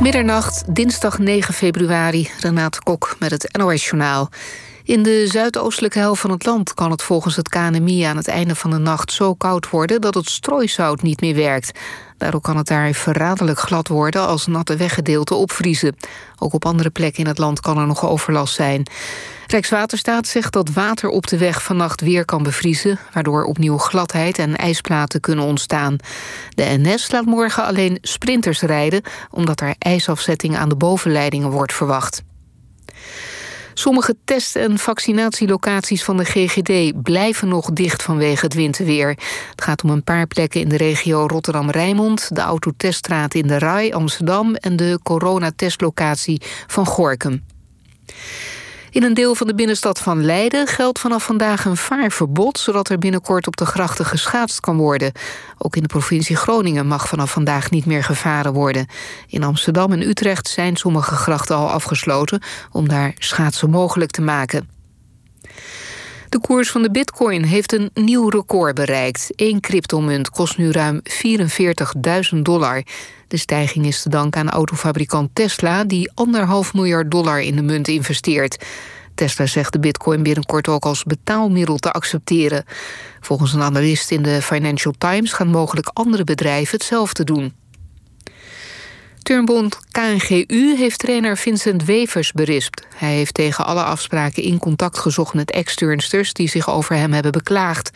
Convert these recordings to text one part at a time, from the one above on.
Middernacht, dinsdag 9 februari, Renate Kok met het NOS Journaal. In de zuidoostelijke helft van het land kan het volgens het KNMI aan het einde van de nacht zo koud worden dat het strooisout niet meer werkt. Daardoor kan het daar verraderlijk glad worden als natte weggedeelten opvriezen. Ook op andere plekken in het land kan er nog overlast zijn. Rijkswaterstaat zegt dat water op de weg vannacht weer kan bevriezen... waardoor opnieuw gladheid en ijsplaten kunnen ontstaan. De NS laat morgen alleen sprinters rijden... omdat er ijsafzetting aan de bovenleidingen wordt verwacht. Sommige test- en vaccinatielocaties van de GGD blijven nog dicht vanwege het winterweer. Het gaat om een paar plekken in de regio Rotterdam-Rijnmond, de autoteststraat in de Rai, Amsterdam en de coronatestlocatie van Gorkum. In een deel van de binnenstad van Leiden geldt vanaf vandaag een vaarverbod, zodat er binnenkort op de grachten geschaatst kan worden. Ook in de provincie Groningen mag vanaf vandaag niet meer gevaren worden. In Amsterdam en Utrecht zijn sommige grachten al afgesloten om daar schaatsen mogelijk te maken. De koers van de bitcoin heeft een nieuw record bereikt. Eén cryptomunt kost nu ruim 44.000 dollar. De stijging is te danken aan autofabrikant Tesla... die anderhalf miljard dollar in de munt investeert. Tesla zegt de bitcoin binnenkort ook als betaalmiddel te accepteren. Volgens een analist in de Financial Times... gaan mogelijk andere bedrijven hetzelfde doen. Turnbond KNGU heeft trainer Vincent Wevers berispt. Hij heeft tegen alle afspraken in contact gezocht met ex-turnsters... die zich over hem hebben beklaagd.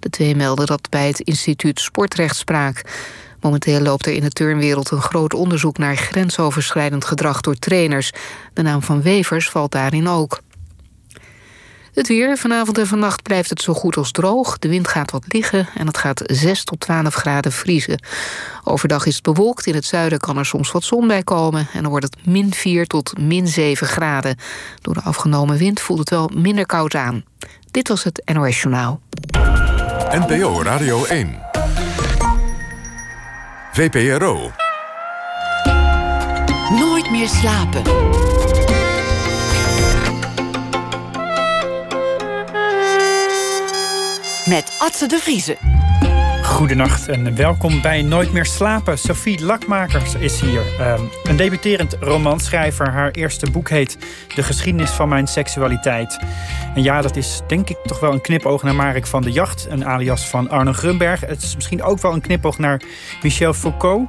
De twee melden dat bij het instituut Sportrechtspraak. Momenteel loopt er in de turnwereld een groot onderzoek... naar grensoverschrijdend gedrag door trainers. De naam van Wevers valt daarin ook. Het weer. Vanavond en vannacht blijft het zo goed als droog. De wind gaat wat liggen en het gaat 6 tot 12 graden vriezen. Overdag is het bewolkt. In het zuiden kan er soms wat zon bij komen. En dan wordt het min 4 tot min 7 graden. Door de afgenomen wind voelt het wel minder koud aan. Dit was het NOS Journaal. NPO Radio 1. VPRO. Nooit meer slapen. Met Atze de Vriezen. Goedenacht en welkom bij Nooit meer slapen. Sophie Lakmakers is hier. Um, een debuterend romanschrijver. Haar eerste boek heet De geschiedenis van mijn seksualiteit. En ja, dat is denk ik toch wel een knipoog naar Marek van de Jacht, een alias van Arno Grunberg. Het is misschien ook wel een knipoog naar Michel Foucault.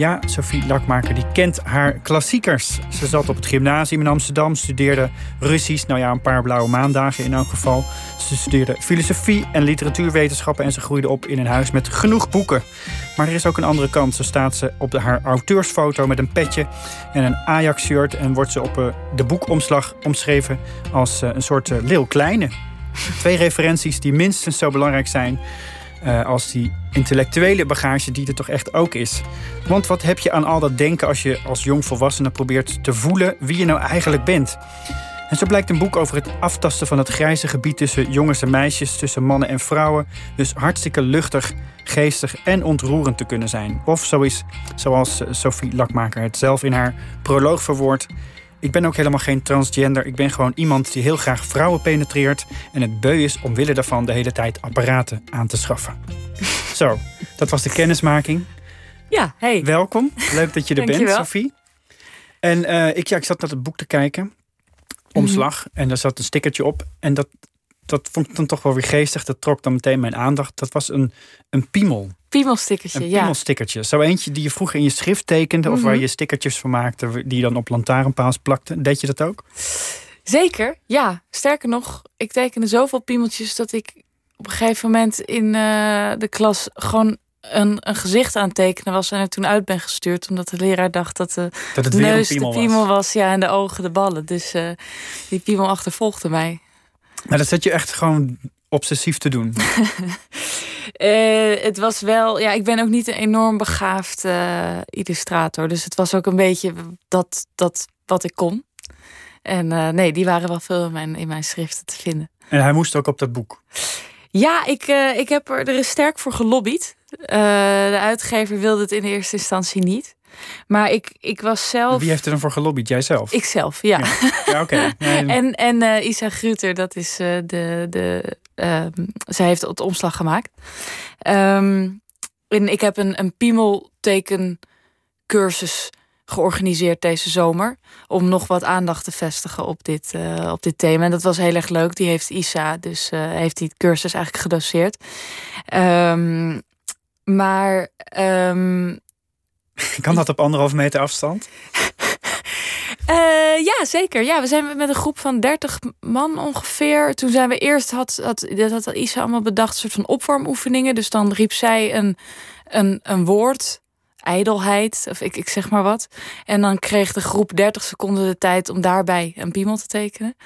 Ja, Sophie Lakmaker die kent haar klassiekers. Ze zat op het gymnasium in Amsterdam, studeerde Russisch, nou ja, een paar blauwe maandagen in elk geval. Ze studeerde filosofie en literatuurwetenschappen en ze groeide op in een huis met genoeg boeken. Maar er is ook een andere kant. Zo staat ze op haar auteursfoto met een petje en een Ajax-shirt en wordt ze op eh, de boekomslag omschreven als eh, een soort eh, Lil Kleine. Twee referenties die minstens zo belangrijk zijn uh, als die intellectuele bagage die er toch echt ook is. Want wat heb je aan al dat denken als je als jongvolwassene probeert te voelen wie je nou eigenlijk bent? En zo blijkt een boek over het aftasten van het grijze gebied tussen jongens en meisjes, tussen mannen en vrouwen, dus hartstikke luchtig, geestig en ontroerend te kunnen zijn. Of zo is, zoals Sophie Lakmaker het zelf in haar proloog verwoordt, ik ben ook helemaal geen transgender. Ik ben gewoon iemand die heel graag vrouwen penetreert. En het beu is omwille daarvan de hele tijd apparaten aan te schaffen. Zo, dat was de kennismaking. Ja, hey. Welkom. Leuk dat je er bent, Sophie. En uh, ik, ja, ik zat naar het boek te kijken. Omslag. En daar zat een stickertje op. En dat, dat vond ik dan toch wel weer geestig. Dat trok dan meteen mijn aandacht. Dat was een, een piemel. Piemelstickertje, een ja. piemelstickertje. Zo eentje die je vroeger in je schrift tekende... of waar je stickertjes van maakte... die je dan op lantaarnpaals plakte. Deed je dat ook? Zeker, ja. Sterker nog, ik tekende zoveel piemeltjes... dat ik op een gegeven moment in uh, de klas... gewoon een, een gezicht aan tekenen was... en er toen uit ben gestuurd... omdat de leraar dacht dat de dat neus piemel de piemel was. Ja, en de ogen de ballen. Dus uh, die piemel achtervolgde mij. Maar dat zet je echt gewoon obsessief te doen. Uh, het was wel, ja, ik ben ook niet een enorm begaafd uh, illustrator. Dus het was ook een beetje dat, dat wat ik kon. En uh, nee, die waren wel veel in mijn, in mijn schriften te vinden. En hij moest ook op dat boek? Ja, ik, ik heb er, er is sterk voor gelobbyd. de uitgever wilde het in eerste instantie niet. Maar ik, ik was zelf. Wie heeft er dan voor gelobbyd? Jijzelf? Ikzelf, ja. Ja, ja oké. Okay. Nee. en en uh, Isa Gruter, dat is uh, de. de uh, zij heeft het omslag gemaakt. Um, en ik heb een, een piemelteken cursus georganiseerd deze zomer. Om nog wat aandacht te vestigen op dit, uh, op dit thema. En dat was heel erg leuk. Die heeft Isa, dus uh, heeft die cursus eigenlijk gedoseerd. Um, maar. Um... kan dat op anderhalf meter afstand? Uh, ja, zeker. Ja, we zijn met een groep van 30 man ongeveer. Toen zijn we eerst, had, had, dat Isa allemaal bedacht, een soort van opwarmoefeningen. Dus dan riep zij een, een, een woord ijdelheid, of ik, ik zeg maar wat. En dan kreeg de groep 30 seconden de tijd om daarbij een piemel te tekenen.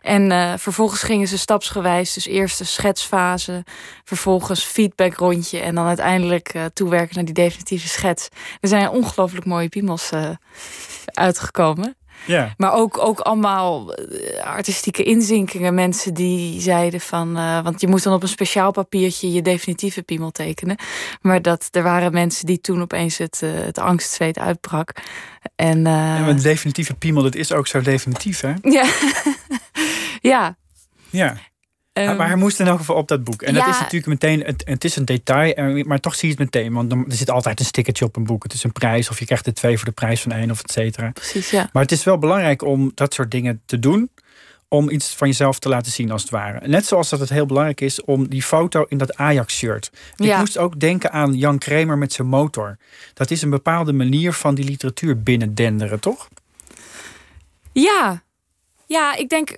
En uh, vervolgens gingen ze stapsgewijs, dus eerst de schetsfase, vervolgens feedback rondje en dan uiteindelijk uh, toewerken naar die definitieve schets. Er zijn ongelooflijk mooie piemels uh, uitgekomen. Ja. Maar ook, ook allemaal eh, artistieke inzinkingen. Mensen die zeiden van... Uh, want je moest dan op een speciaal papiertje je definitieve piemel tekenen. Maar dat er waren mensen die toen opeens het, uh, het angstzweet uitbrak. En, uh, ja, maar een definitieve piemel, dat is ook zo definitief, hè? Ja. ja. Ja. Um, maar hij moest in elk geval op dat boek. En ja, dat is natuurlijk meteen, het, het is een detail, maar toch zie je het meteen. Want er zit altijd een stickertje op een boek. Het is een prijs, of je krijgt er twee voor de prijs van één, of et cetera. Precies, ja. Maar het is wel belangrijk om dat soort dingen te doen. Om iets van jezelf te laten zien, als het ware. Net zoals dat het heel belangrijk is om die foto in dat Ajax-shirt. Ik ja. moest ook denken aan Jan Kramer met zijn motor. Dat is een bepaalde manier van die literatuur binnendenderen, toch? Ja, ja, ik denk. Uh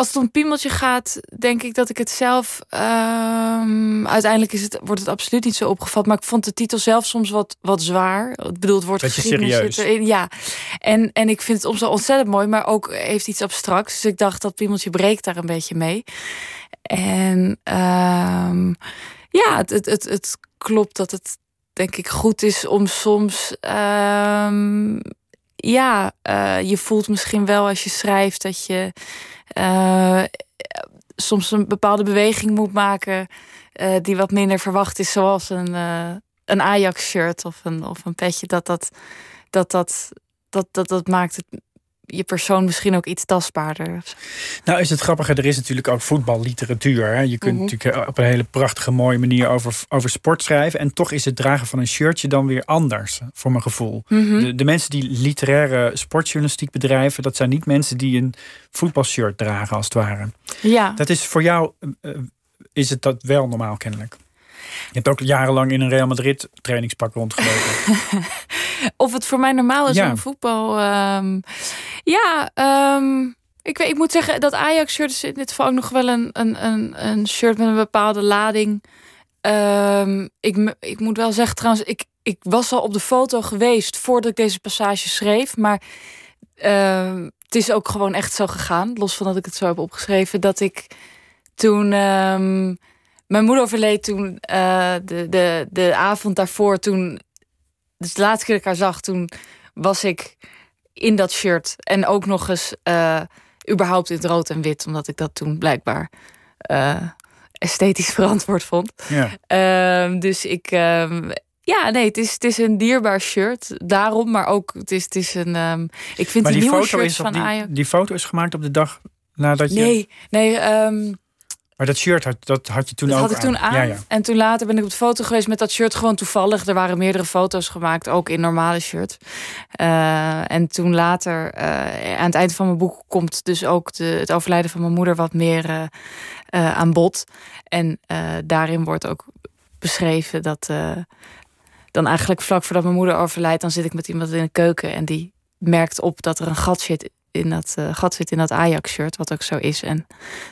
als het om piemeltje gaat, denk ik dat ik het zelf. Um, uiteindelijk is het, wordt het absoluut niet zo opgevat. Maar ik vond de titel zelf soms wat, wat zwaar. Ik bedoel, het wordt serieus. Zit ja, en, en ik vind het soms wel ontzettend mooi, maar ook heeft iets abstracts. Dus ik dacht dat piemeltje breekt daar een beetje mee. En um, ja, het, het, het, het klopt dat het denk ik goed is om soms. Um, ja, uh, je voelt misschien wel als je schrijft dat je uh, soms een bepaalde beweging moet maken uh, die wat minder verwacht is, zoals een, uh, een Ajax-shirt of een, of een petje. Dat dat, dat, dat, dat, dat, dat maakt het je persoon misschien ook iets tastbaarder. Nou is het grappige, er is natuurlijk ook voetballiteratuur. Hè? Je kunt mm -hmm. natuurlijk op een hele prachtige, mooie manier over, over sport schrijven. En toch is het dragen van een shirtje dan weer anders, voor mijn gevoel. Mm -hmm. de, de, mensen die literaire sportjournalistiek bedrijven... dat zijn niet mensen die een voetbalshirt dragen, als het ware. Ja. Dat is voor jou, uh, is het dat wel normaal kennelijk? Je hebt ook jarenlang in een Real Madrid trainingspak rondgelopen. of het voor mij normaal is Ja. om voetbal. Um, ja, um, ik, weet, ik moet zeggen dat Ajax-shirt is in dit geval ook nog wel een, een, een, een shirt met een bepaalde lading. Um, ik, ik moet wel zeggen trouwens, ik, ik was al op de foto geweest voordat ik deze passage schreef. Maar uh, het is ook gewoon echt zo gegaan. Los van dat ik het zo heb opgeschreven. Dat ik toen. Um, mijn moeder overleed toen uh, de, de, de avond daarvoor. Toen. Dus de laatste keer dat ik haar zag, toen was ik in dat shirt. En ook nog eens uh, überhaupt in het rood en wit. Omdat ik dat toen blijkbaar uh, esthetisch verantwoord vond. Ja. Uh, dus ik. Um, ja, nee, het is, het is een dierbaar shirt. Daarom, maar ook het is, het is een. Um, ik vind maar die, die nieuwe foto shirts is van die, Ajax. die foto is gemaakt op de dag nadat je. Nee, nee. Um, maar dat shirt had, dat had je toen dat ook had ik toen aan. Ja, ja. En toen later ben ik op de foto geweest met dat shirt gewoon toevallig. Er waren meerdere foto's gemaakt, ook in normale shirts. Uh, en toen later, uh, aan het eind van mijn boek, komt dus ook de, het overlijden van mijn moeder wat meer uh, aan bod. En daarin wordt ook beschreven dat dan eigenlijk vlak voordat mijn moeder overlijdt, dan zit ik met iemand in de keuken en die merkt op dat er een gat zit in dat uh, gat zit in dat Ajax-shirt, wat ook zo is. En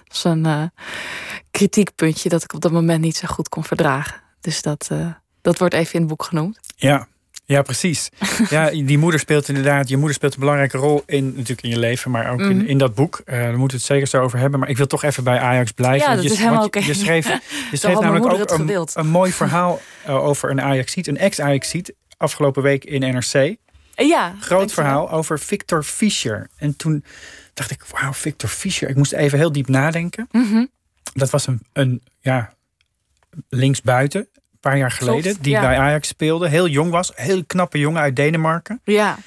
dat is een uh, kritiekpuntje dat ik op dat moment niet zo goed kon verdragen. Dus dat, uh, dat wordt even in het boek genoemd. Ja, ja precies. ja, die moeder speelt inderdaad, je moeder speelt een belangrijke rol in, natuurlijk in je leven, maar ook mm -hmm. in, in dat boek. daar moeten we het zeker zo over hebben. Maar ik wil toch even bij Ajax blijven. Ja, dat je, is helemaal oké. Je schreef, je schreef namelijk ook een, een, mooi verhaal over een Ajax-ziet, een ex-Ajax-ziet, afgelopen week in NRC. Ja, groot verhaal over Victor Fischer. En toen dacht ik, wauw, Victor Fischer. Ik moest even heel diep nadenken. Mm -hmm. Dat was een, een ja, linksbuiten, een paar jaar geleden, Klopt, die ja. bij Ajax speelde. Heel jong was, heel knappe jongen uit Denemarken. Ja.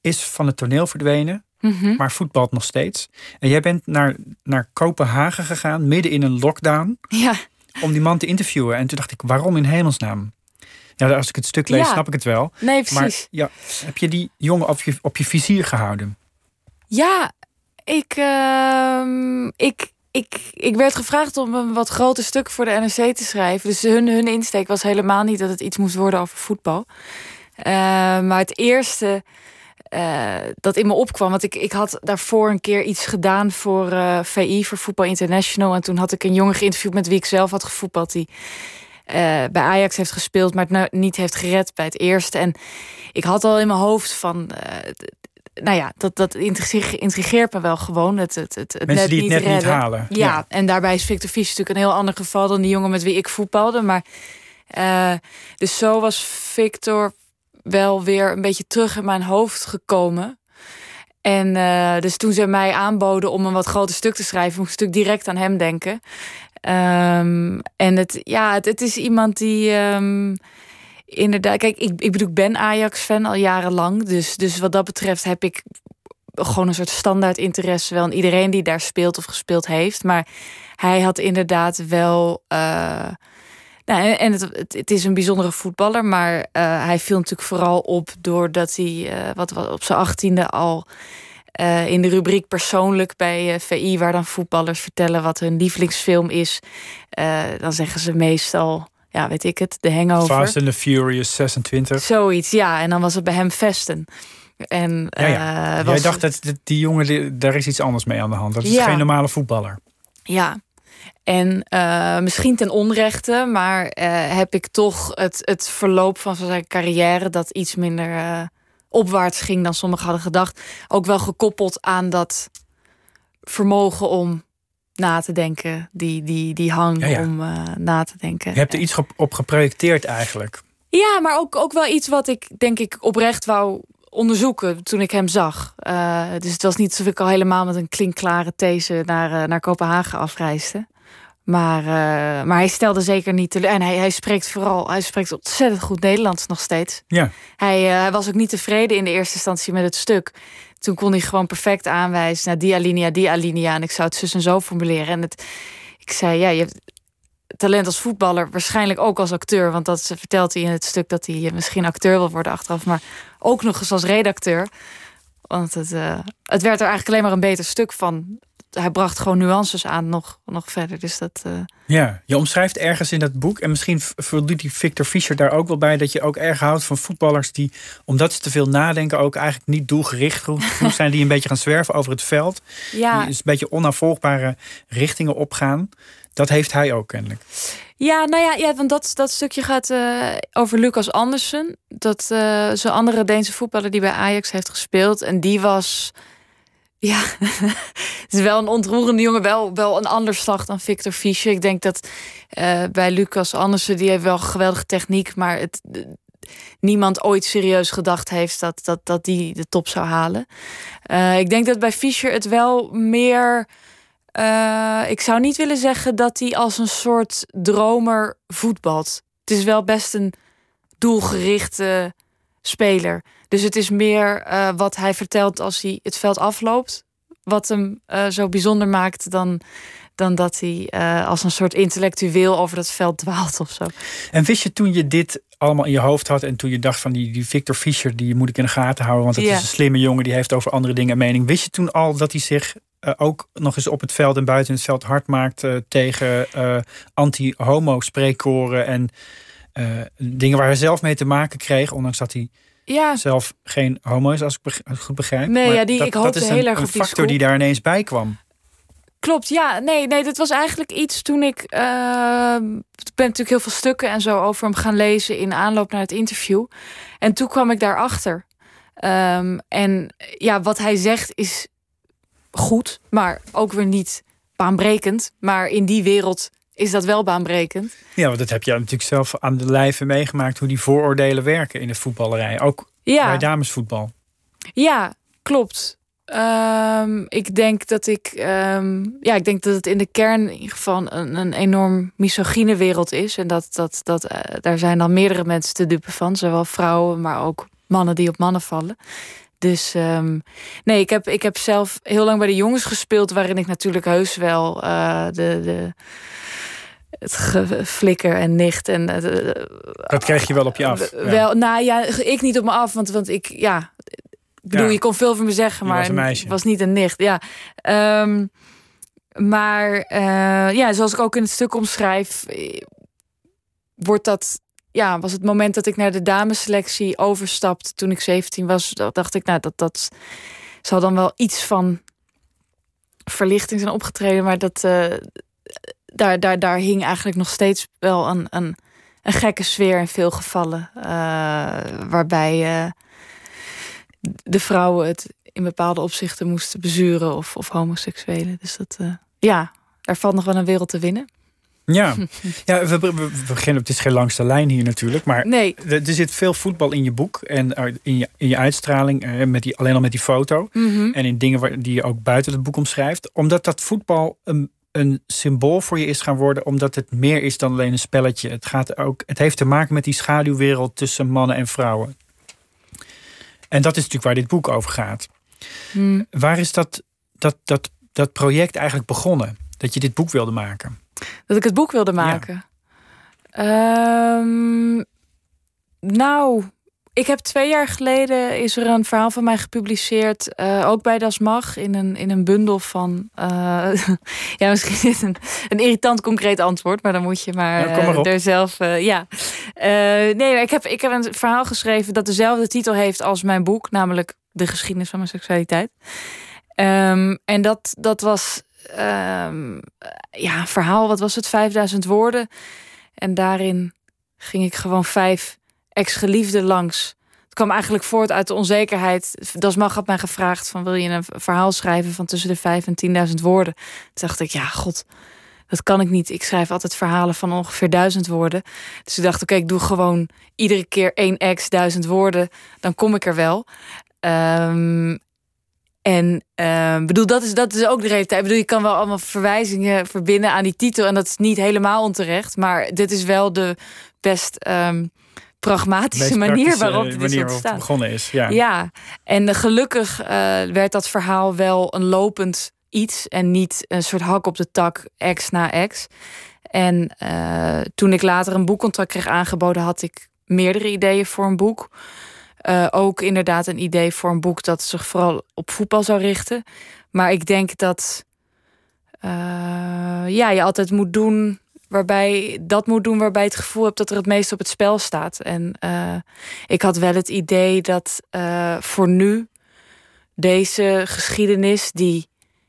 Is van het toneel verdwenen, mm -hmm. maar voetbalt nog steeds. En jij bent naar, naar Kopenhagen gegaan, midden in een lockdown, ja. om die man te interviewen. En toen dacht ik, waarom in hemelsnaam? Ja, als ik het stuk lees, Ja. snap ik het wel. Nee, precies. Maar ja, heb je die jongen op je, op je vizier gehouden? Ja, ik, ehm, ik, ik, ik werd gevraagd om een wat groter stuk voor de NRC te schrijven. Dus hun, hun insteek was helemaal niet dat het iets moest worden over voetbal. Eh, maar het eerste eh, dat in me opkwam, want ik, ik had daarvoor een keer iets gedaan voor eh, VI, voor Voetbal International. En toen had ik een jongen geïnterviewd met wie ik zelf had gevoetbald. Die bij Ajax heeft gespeeld, maar het nou niet heeft gered bij het eerste. En ik had al in mijn hoofd van. eh, nou ja, dat, dat intrigeert me wel gewoon. Het, het, het, het Mensen net die het net niet halen. Ja, Ja. en daarbij is Victor Fischer natuurlijk een heel ander geval dan die jongen met wie ik voetbalde. Maar eh, dus zo was Victor wel weer een beetje terug in mijn hoofd gekomen. En eh, dus toen ze mij aanboden om een wat groter stuk te schrijven, moest ik natuurlijk direct aan hem denken. Ehm, en het, ja, het, is iemand die. ehm, inderdaad, kijk, ik, ik bedoel, ik ben Ajax-fan al jarenlang. Dus, dus wat dat betreft heb ik gewoon een soort standaard interesse wel in iedereen die daar speelt of gespeeld heeft. Maar hij had inderdaad wel. eh, nou, en het, het is een bijzondere voetballer, maar eh, hij viel natuurlijk vooral op doordat hij eh, wat, wat op zijn achttiende al eh, in de rubriek persoonlijk bij eh, VI, waar dan voetballers vertellen wat hun lievelingsfilm is, eh, dan zeggen ze meestal, ja, weet ik het, de Hangover. Fast and the Furious 26. Zoiets, ja. En dan was het bij hem Vesten. En Ja, ja. Jij dacht dat die jongen, die- daar is iets anders mee aan de hand. Dat is Ja. geen normale voetballer. Ja. En misschien ten onrechte, maar heb ik toch het, het verloop van zijn carrière dat iets minder opwaarts ging dan sommigen hadden gedacht, ook wel gekoppeld aan dat vermogen om na te denken, die, die, die hang Ja, ja. om eh, na te denken. Je hebt er iets op geprojecteerd eigenlijk. Ja, maar ook, ook wel iets wat ik denk ik oprecht wou onderzoeken toen ik hem zag. Eh, dus het was niet alsof ik al helemaal met een klinkklare these naar, eh, naar Kopenhagen afreisde. Maar, eh, maar hij stelde zeker niet teleur. En hij, hij spreekt vooral, hij spreekt ontzettend goed Nederlands nog steeds. Ja. Hij, eh, hij was ook niet tevreden in de eerste instantie met het stuk. Toen kon hij gewoon perfect aanwijzen naar die alinea, die alinea. En ik zou het zus en zo formuleren. En het, ik zei, ja, je hebt talent als voetballer, waarschijnlijk ook als acteur. Want dat vertelt hij in het stuk dat hij misschien acteur wil worden achteraf. Maar ook nog eens als redacteur. Want het, eh, het werd er eigenlijk alleen maar een beter stuk van. Hij bracht gewoon nuances aan nog, nog verder. Dus dat. eh, Ja, je omschrijft ergens in dat boek, en misschien voldoet die Victor Fischer daar ook wel bij, dat je ook erg houdt van voetballers die, omdat ze te veel nadenken, ook eigenlijk niet doelgericht genoeg zijn, die een beetje gaan zwerven over het veld. ja, Die dus een beetje onafvolgbare richtingen opgaan. Dat heeft hij ook kennelijk. Ja, nou ja, ja want dat, dat stukje gaat eh, over Lucas Andersen. Dat eh zo'n andere Deense voetballer die bij Ajax heeft gespeeld. En die was. Ja, het is wel een ontroerende jongen. Wel, wel een ander slag dan Victor Fischer. Ik denk dat eh, bij Lucas Andersen, die heeft wel geweldige techniek. Maar het, niemand ooit serieus gedacht heeft dat, dat, dat die de top zou halen. Eh, ik denk dat bij Fischer het wel meer. eh, ik zou niet willen zeggen dat hij als een soort dromer voetbalt. Het is wel best een doelgerichte speler. Dus het is meer eh, wat hij vertelt als hij het veld afloopt. Wat hem eh, zo bijzonder maakt dan, dan dat hij eh, als een soort intellectueel over dat veld dwaalt of zo. En wist je toen je dit allemaal in je hoofd had en toen je dacht van die, die Victor Fischer, die moet ik in de gaten houden, want het Ja. is een slimme jongen, die heeft over andere dingen een mening. Wist je toen al dat hij zich ook nog eens op het veld en buiten het veld hard maakt tegen anti-homo spreekkoren en eh, dingen waar hij zelf mee te maken kreeg, ondanks dat hij Ja, zelf geen homo is, als ik beg- goed begrijp. Nee, Maar ja, die- dat, ik dat hoopte is heel een, erg op factor school. die daar ineens bij kwam. Klopt, ja. Nee, nee, dat was eigenlijk iets toen ik... eh, ik ben natuurlijk heel veel stukken en zo over hem gaan lezen... in aanloop naar het interview. En toen kwam ik daarachter. Ehm en ja, wat hij zegt is goed, maar ook weer niet baanbrekend. Maar in die wereld is dat wel baanbrekend. Ja, want dat heb je natuurlijk zelf aan de lijve meegemaakt, hoe die vooroordelen werken in de voetballerij. Ook Ja. bij damesvoetbal. Ja, klopt. Ehm, ik denk dat ik, ehm, ja, ik denk dat het in de kern in ieder geval een, een enorm misogyne wereld is. En dat, dat, dat, eh, daar zijn dan meerdere mensen te dupe van. Zowel vrouwen, maar ook mannen die op mannen vallen. Dus ehm, nee, ik heb, ik heb zelf heel lang bij de jongens gespeeld, waarin ik natuurlijk heus wel eh, de, de, het geflikker en nicht. En, dat kreeg je wel op je af. Wel, nou ja, ik niet op me af, want, want ik, ja, ik bedoel, je kon veel van me zeggen, maar was, was niet een nicht. Ja. Um, maar uh, ja, zoals ik ook in het stuk omschrijf, wordt dat ja, was het moment dat ik naar de damesselectie overstapte toen ik 17 was. Dacht ik, nou, dat, dat zal dan wel iets van verlichting zijn opgetreden. Maar dat, uh, daar, daar, daar hing eigenlijk nog steeds wel een, een, een gekke sfeer in veel gevallen. Uh, waarbij uh, de vrouwen het in bepaalde opzichten moesten bezuren of, of homoseksuelen. Dus dat, ja, er valt nog wel een wereld te winnen. Ja, ja we, we, beginnen. Het is geen langste lijn hier natuurlijk. Maar nee. er, zit veel voetbal in je boek en eh, in je, in je uitstraling. Eh, met die, alleen al met die foto. Mhm. En in dingen waar, die je ook buiten het boek omschrijft. Omdat dat voetbal een, een symbool voor je is gaan worden. Omdat het meer is dan alleen een spelletje. Het, gaat ook, het heeft te maken met die schaduwwereld tussen mannen en vrouwen. En dat is natuurlijk waar dit boek over gaat. Mm. Waar is dat, dat, dat, dat project eigenlijk begonnen? Dat je dit boek wilde maken? Dat ik het boek wilde maken. Ehm, nou, ik heb twee jaar geleden is er een verhaal van mij gepubliceerd, uh, ook bij Das Mag, in een, in een bundel van. Uh, ja, misschien is een, een irritant concreet antwoord, maar dan moet je maar, ja, maar uh, er zelf. ja. nee, ik heb, ik heb een verhaal geschreven dat dezelfde titel heeft als mijn boek, namelijk De geschiedenis van mijn seksualiteit. Um, en dat, dat was um, ja, verhaal, wat was het, 5000 woorden. En daarin ging ik gewoon vijf ex-geliefden langs. Het kwam eigenlijk voort uit de onzekerheid. Dasmag had mij gevraagd van wil je een verhaal schrijven van tussen de vijf en 10.000 woorden. Toen dacht ik, ja, god, dat kan ik niet. Ik schrijf altijd verhalen van ongeveer duizend woorden. Dus ik dacht, oké, ik doe gewoon iedere keer één ex duizend woorden. Dan kom ik er wel. Um, en uh, bedoel, dat is, dat is ook de realiteit. Ik bedoel, je kan wel allemaal verwijzingen verbinden aan die titel. En dat is niet helemaal onterecht. Maar dit is wel de best um, pragmatische manier waarop dit manier is begonnen is. Ja, ja. en gelukkig uh, werd dat verhaal wel een lopend iets. En niet een soort hak op de tak, ex na ex. En uh, toen ik later een boekcontract kreeg aangeboden, had ik meerdere ideeën voor een boek. Uh, ook inderdaad een idee voor een boek dat zich vooral op voetbal zou richten. Maar ik denk dat uh, ja, je altijd moet doen waarbij dat moet doen waarbij het gevoel hebt dat er het meest op het spel staat. En uh, ik had wel het idee dat voor nu deze geschiedenis, die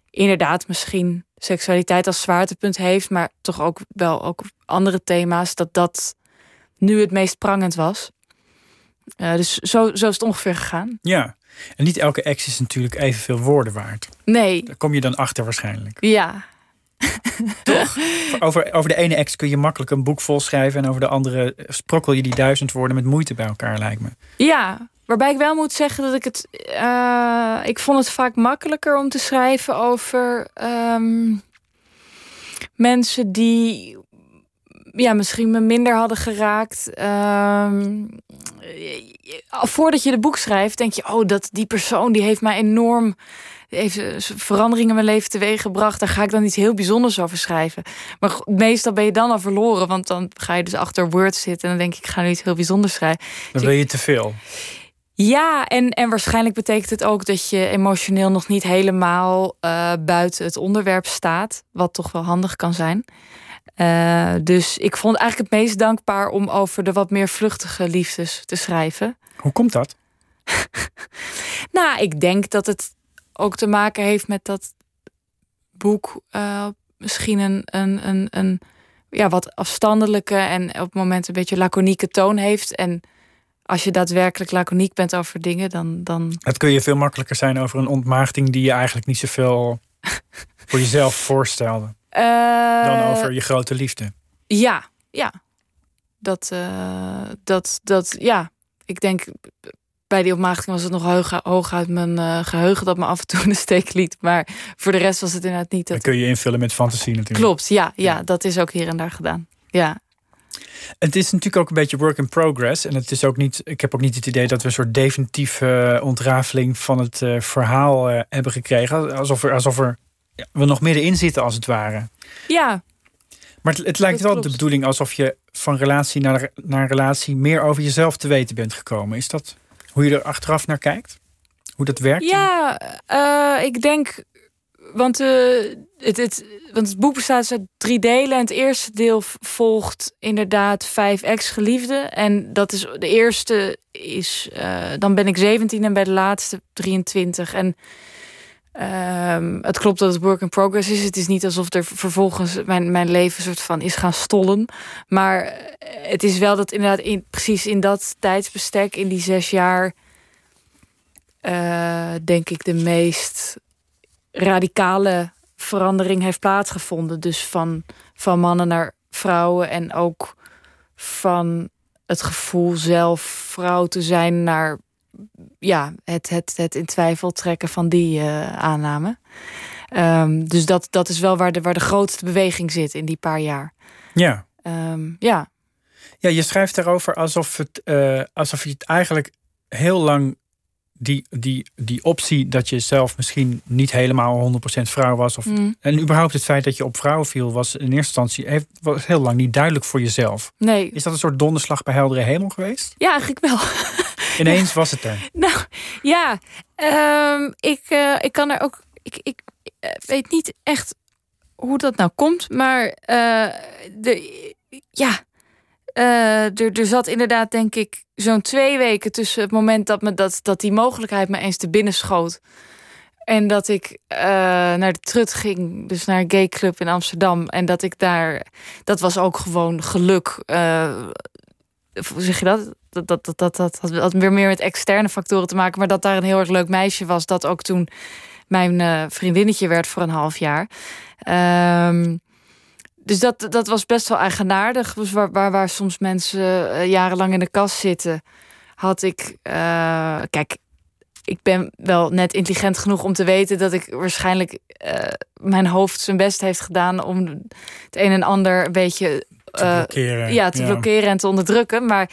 inderdaad misschien seksualiteit als zwaartepunt heeft, maar toch ook wel ook andere thema's, dat dat nu het meest prangend was. Uh, dus zo, zo is het ongeveer gegaan. Ja, en niet elke ex is natuurlijk evenveel woorden waard. Nee. Daar kom je dan achter waarschijnlijk. Ja. Toch? Over, over de ene ex kun je makkelijk een boek vol schrijven... en over de andere sprokkel je die duizend woorden met moeite bij elkaar, lijkt me. Ja, waarbij ik wel moet zeggen dat ik het... Uh, ik vond het vaak makkelijker om te schrijven over... Um, mensen die ja, misschien me minder hadden geraakt. Uh, voordat je de boek schrijft, denk je, oh, dat die persoon die heeft mij enorm heeft veranderingen in mijn leven teweeg gebracht. Daar ga ik dan iets heel bijzonders over schrijven. Maar meestal ben je dan al verloren, want dan ga je dus achter Word zitten en dan denk ik, ik ga nu iets heel bijzonders schrijven. Dan wil je te veel. Ja, en, en waarschijnlijk betekent het ook dat je emotioneel nog niet helemaal uh, buiten het onderwerp staat. Wat toch wel handig kan zijn. Uh, dus ik vond eigenlijk het meest dankbaar om over de wat meer vluchtige liefdes te schrijven. Hoe komt dat? nou, ik denk dat het ook te maken heeft met dat boek uh, misschien een, een, een, een ja, wat afstandelijke en op het moment een beetje laconieke toon heeft. En als je daadwerkelijk laconiek bent over dingen, dan. dan... Het kun je veel makkelijker zijn over een ontmaagding die je eigenlijk niet zoveel voor jezelf voorstelde. Dan over je grote liefde. Ja, ja. Dat, uh, dat, dat, ja. Ik denk, bij die opmaagding was het nog hoog, hoog uit mijn uh, geheugen dat me af en toe in de steek liet. Maar voor de rest was het inderdaad niet. Dat... Dan kun je invullen met fantasie natuurlijk. Klopt, ja, ja, dat is ook hier en daar gedaan. Ja. Het is natuurlijk ook een beetje work in progress. En het is ook niet, ik heb ook niet het idee dat we een soort definitieve ontrafeling van het uh, verhaal hebben gekregen. Alsof er, alsof er we nog middenin zitten, als het ware. Ja. Maar het, het lijkt wel de bedoeling alsof je van relatie naar, naar relatie meer over jezelf te weten bent gekomen. Is dat hoe je er achteraf naar kijkt? Hoe dat werkt? Ja, eh, ik denk. Want, eh, het, het, want het boek bestaat uit drie delen. En het eerste deel volgt inderdaad vijf ex-geliefden. En dat is de eerste is. eh, dan ben ik 17 en bij de laatste 23. En ehm, het klopt dat het work in progress is. Het is niet alsof er vervolgens mijn, mijn leven soort van is gaan stollen. Maar eh, het is wel dat inderdaad in, precies in dat tijdsbestek, in die zes jaar eh, denk ik de meest radicale verandering heeft plaatsgevonden. Dus van, van mannen naar vrouwen en ook van het gevoel zelf vrouw te zijn naar ja, het, het, het in twijfel trekken van die eh, aanname. Ehm, dus dat, dat is wel waar de, waar de grootste beweging zit in die paar jaar. Ja. Ehm, ja. Ja, je schrijft daarover alsof, het, eh, alsof je het eigenlijk heel lang die, die, die optie dat je zelf misschien niet helemaal 100% vrouw was. Of, Mm. En überhaupt het feit dat je op vrouwen viel, was in eerste instantie heeft, was heel lang niet duidelijk voor jezelf. Nee. Is dat een soort donderslag bij heldere hemel geweest? Ja, eigenlijk wel. Ineens was het er. Nou, ja. ehm, ik, eh, ik kan er ook... Ik, ik eh, weet niet echt hoe dat nou komt. Maar eh, de, ja... er, er zat inderdaad, denk ik, zo'n twee weken tussen het moment dat, me dat, dat die mogelijkheid me eens te binnen schoot. En dat ik naar de Trut ging, dus naar een gay club in Amsterdam. En dat ik daar, dat was ook gewoon geluk. eh, hoe zeg je dat? Dat, dat, dat, dat, had- weer meer met externe factoren te maken. Maar dat daar een heel erg leuk meisje was. Dat ook toen mijn eh, vriendinnetje werd voor een half jaar. Ehm, dus dat, dat was best wel eigenaardig. Dus waar, waar, waar soms mensen eh, jarenlang in de kast zitten, had ik. eh, kijk, ik ben wel net intelligent genoeg om te weten dat ik waarschijnlijk mijn hoofd zijn best heeft gedaan om het een en ander een beetje Te eh, blokkeren. ja, te blokkeren en te onderdrukken. Maar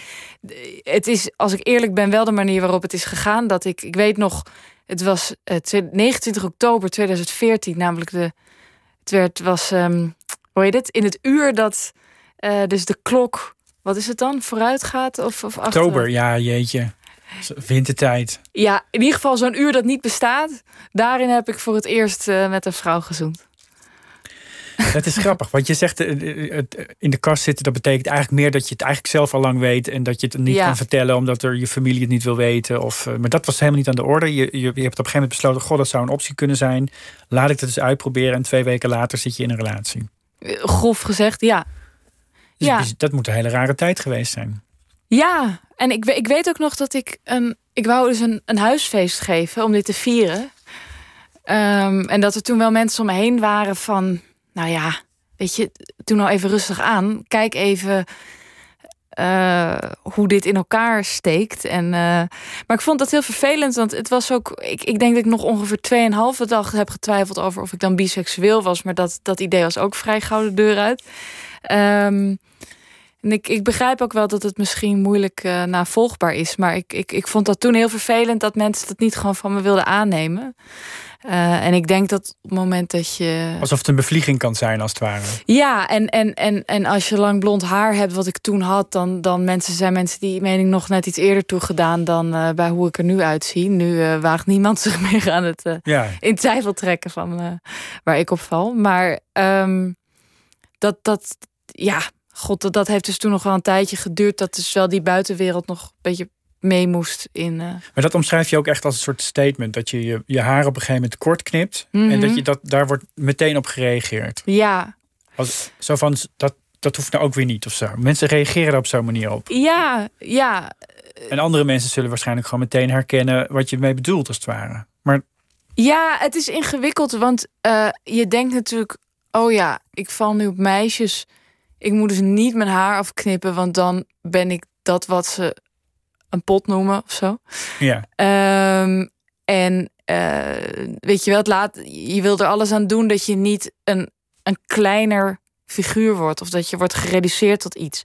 eh, het is, als ik eerlijk ben, wel de manier waarop het is gegaan. Dat ik, ik weet nog, het was eh, twe- 29 oktober 2014, namelijk de. Het werd, was, ehm, hoe heet het? In het uur dat eh, dus de klok, wat is het dan? Vooruit gaat of, of? Oktober, ja, jeetje. Wintertijd. Ja, in ieder geval zo'n uur dat niet bestaat. Daarin heb ik voor het eerst eh, met een vrouw gezoend. Dat is grappig, want je zegt eh, eh, het in de kast zitten, dat betekent eigenlijk meer dat je het eigenlijk zelf al lang weet en dat je het niet Ja. kan vertellen omdat er je familie het niet wil weten. Of, eh, maar dat was helemaal niet aan de orde. Je, je, je hebt op een gegeven moment besloten, god, dat zou een optie kunnen zijn. Laat ik dat eens uitproberen en twee weken later zit je in een relatie. Eh, Grof gezegd, ja. Dus Ja. dat moet een hele rare tijd geweest zijn. Ja, en ik, ik weet ook nog dat ik een. Ik wou dus een, een huisfeest geven om dit te vieren. Ehm, en dat er toen wel mensen om me heen waren van. Nou ja, weet je, doe nou even rustig aan. Kijk even eh, hoe dit in elkaar steekt. En, eh, maar ik vond dat heel vervelend, want het was ook. Ik, ik denk dat ik nog ongeveer 2,5 dag heb getwijfeld over of ik dan biseksueel was. Maar dat, dat idee was ook vrij gauw de deur uit. Ehm, en ik, ik begrijp ook wel dat het misschien moeilijk eh, navolgbaar is. Maar ik, ik, ik vond dat toen heel vervelend dat mensen dat niet gewoon van me wilden aannemen. Eh, en ik denk dat op het moment dat je. Alsof het een bevlieging kan zijn, als het ware. Ja, en, en, en, en als je lang blond haar hebt, wat ik toen had, dan, dan mensen zijn mensen die mening nog net iets eerder toegedaan dan eh, bij hoe ik er nu uitzie. Nu waagt niemand zich meer aan het Ja, in twijfel trekken van waar ik op val. Maar ehm, dat, dat, ja, god, dat, dat heeft dus toen nog wel een tijdje geduurd. Dat dus wel die buitenwereld nog een beetje mee moest in. eh, maar dat omschrijf je ook echt als een soort statement. Dat je je, je haar op een gegeven moment kort knipt. Mhm. En dat je dat, daar wordt meteen op gereageerd. ja, Als, zo van, dat, dat hoeft nou ook weer niet of zo. Mensen reageren er op zo'n manier op. ja, ja, En andere mensen zullen waarschijnlijk gewoon meteen herkennen wat je ermee bedoelt, als het ware. Maar Ja, het is ingewikkeld, want eh, je denkt natuurlijk, oh ja, ik val nu op meisjes. Ik moet dus niet mijn haar afknippen, want dan ben ik dat wat ze een pot noemen of zo. ja, Ehm, en eh, weet je wel, het laat, je wil er alles aan doen dat je niet een, een kleiner figuur wordt of dat je wordt gereduceerd tot iets.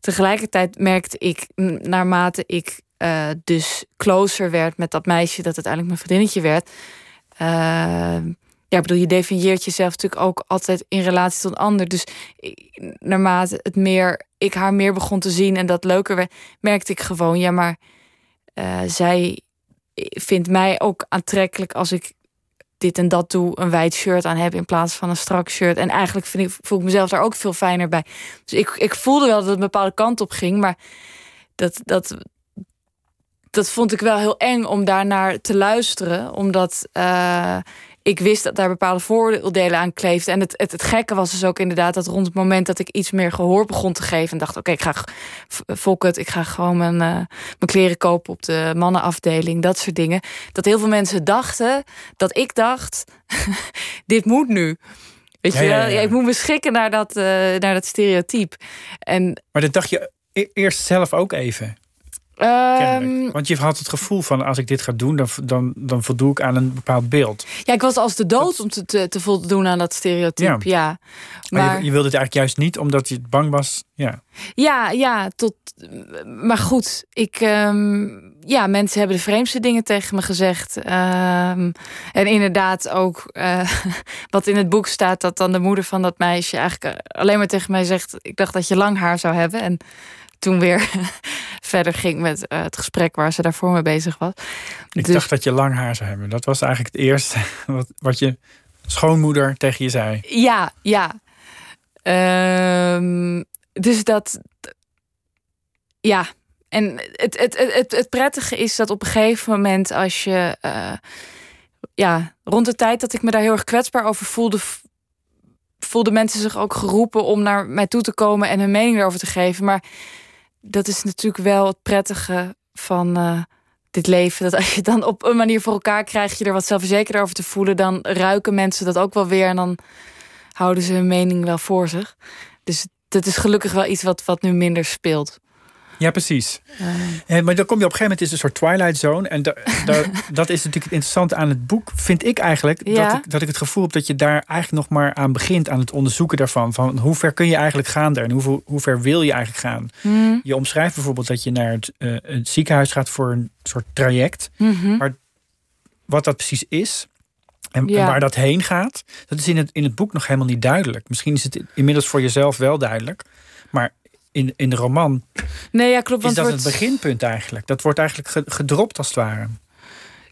Tegelijkertijd merkte ik, naarmate ik eh, dus closer werd met dat meisje dat uiteindelijk mijn vriendinnetje werd, eh, ja, bedoel, je definieert jezelf natuurlijk ook altijd in relatie tot een ander. Dus naarmate het meer, ik haar meer begon te zien en dat leuker werd, merkte ik gewoon, ja, maar uh, zij vindt mij ook aantrekkelijk als ik dit en dat doe, een wijd shirt aan heb in plaats van een strak shirt. En eigenlijk vind ik, voel ik mezelf daar ook veel fijner bij. Dus ik, ik voelde wel dat het een bepaalde kant op ging, maar dat, dat, dat vond ik wel heel eng om daarnaar te luisteren. Omdat uh, ik wist dat daar bepaalde vooroordelen aan kleefden. En het, het, het, gekke was dus ook inderdaad dat rond het moment dat ik iets meer gehoor begon te geven. En dacht, oké, ik ga fok het, ik ga gewoon mijn, uh, mijn kleren kopen op de mannenafdeling, dat soort dingen. Dat heel veel mensen dachten dat ik dacht, dit moet nu. Weet je ja, ik moet me schikken naar dat, uh, naar dat stereotype. En, maar dat dacht je e-, eerst zelf ook even? Um, Want je had het gevoel van als ik dit ga doen, dan, dan, dan voldoe ik aan een bepaald beeld. Ja, ik was als de dood om te, te, voldoen aan dat stereotype. Ja. Maar, maar je, je, wilde het eigenlijk juist niet omdat je bang was. Ja, ja, ja tot. Maar goed, ik. Um, ja, mensen hebben de vreemdste dingen tegen me gezegd. Um, en inderdaad ook uh, wat in het boek staat, dat dan de moeder van dat meisje eigenlijk alleen maar tegen mij zegt: Ik dacht dat je lang haar zou hebben. En toen weer verder ging met uh, het gesprek waar ze daarvoor mee bezig was. Ik dus... dacht dat je lang haar zou hebben. Dat was eigenlijk het eerste wat, wat je schoonmoeder tegen je zei. Ja, ja. Um, dus dat. Ja. En het, het, het, het, prettige is dat op een gegeven moment, als je. Uh, ja, rond de tijd dat ik me daar heel erg kwetsbaar over voelde, voelden mensen zich ook geroepen om naar mij toe te komen en hun mening erover te geven. Maar dat is natuurlijk wel het prettige van uh, dit leven. Dat als je dan op een manier voor elkaar krijgt, je er wat zelfverzekerder over te voelen, dan ruiken mensen dat ook wel weer en dan houden ze hun mening wel voor zich. Dus dat is gelukkig wel iets wat, wat nu minder speelt. Ja, precies. Uh. maar dan kom je op een gegeven moment is een soort twilight zone. En dat is natuurlijk het interessante aan het boek, vind ik eigenlijk. Dat, ik, dat ik het gevoel heb dat je daar eigenlijk nog maar aan begint, aan het onderzoeken daarvan. Van hoe ver kun je eigenlijk gaan daar en hoe, hoe ver wil je eigenlijk gaan? Hmm. Je omschrijft bijvoorbeeld dat je naar het, uh, ziekenhuis gaat voor een soort traject. Mhm. Maar wat dat precies is, en, waar dat heen gaat, dat is in het, in het boek nog helemaal niet duidelijk. Misschien is het inmiddels voor jezelf wel duidelijk. In, in de roman nee, ja, klopt, is dat het beginpunt eigenlijk. Dat wordt eigenlijk gedropt als het ware.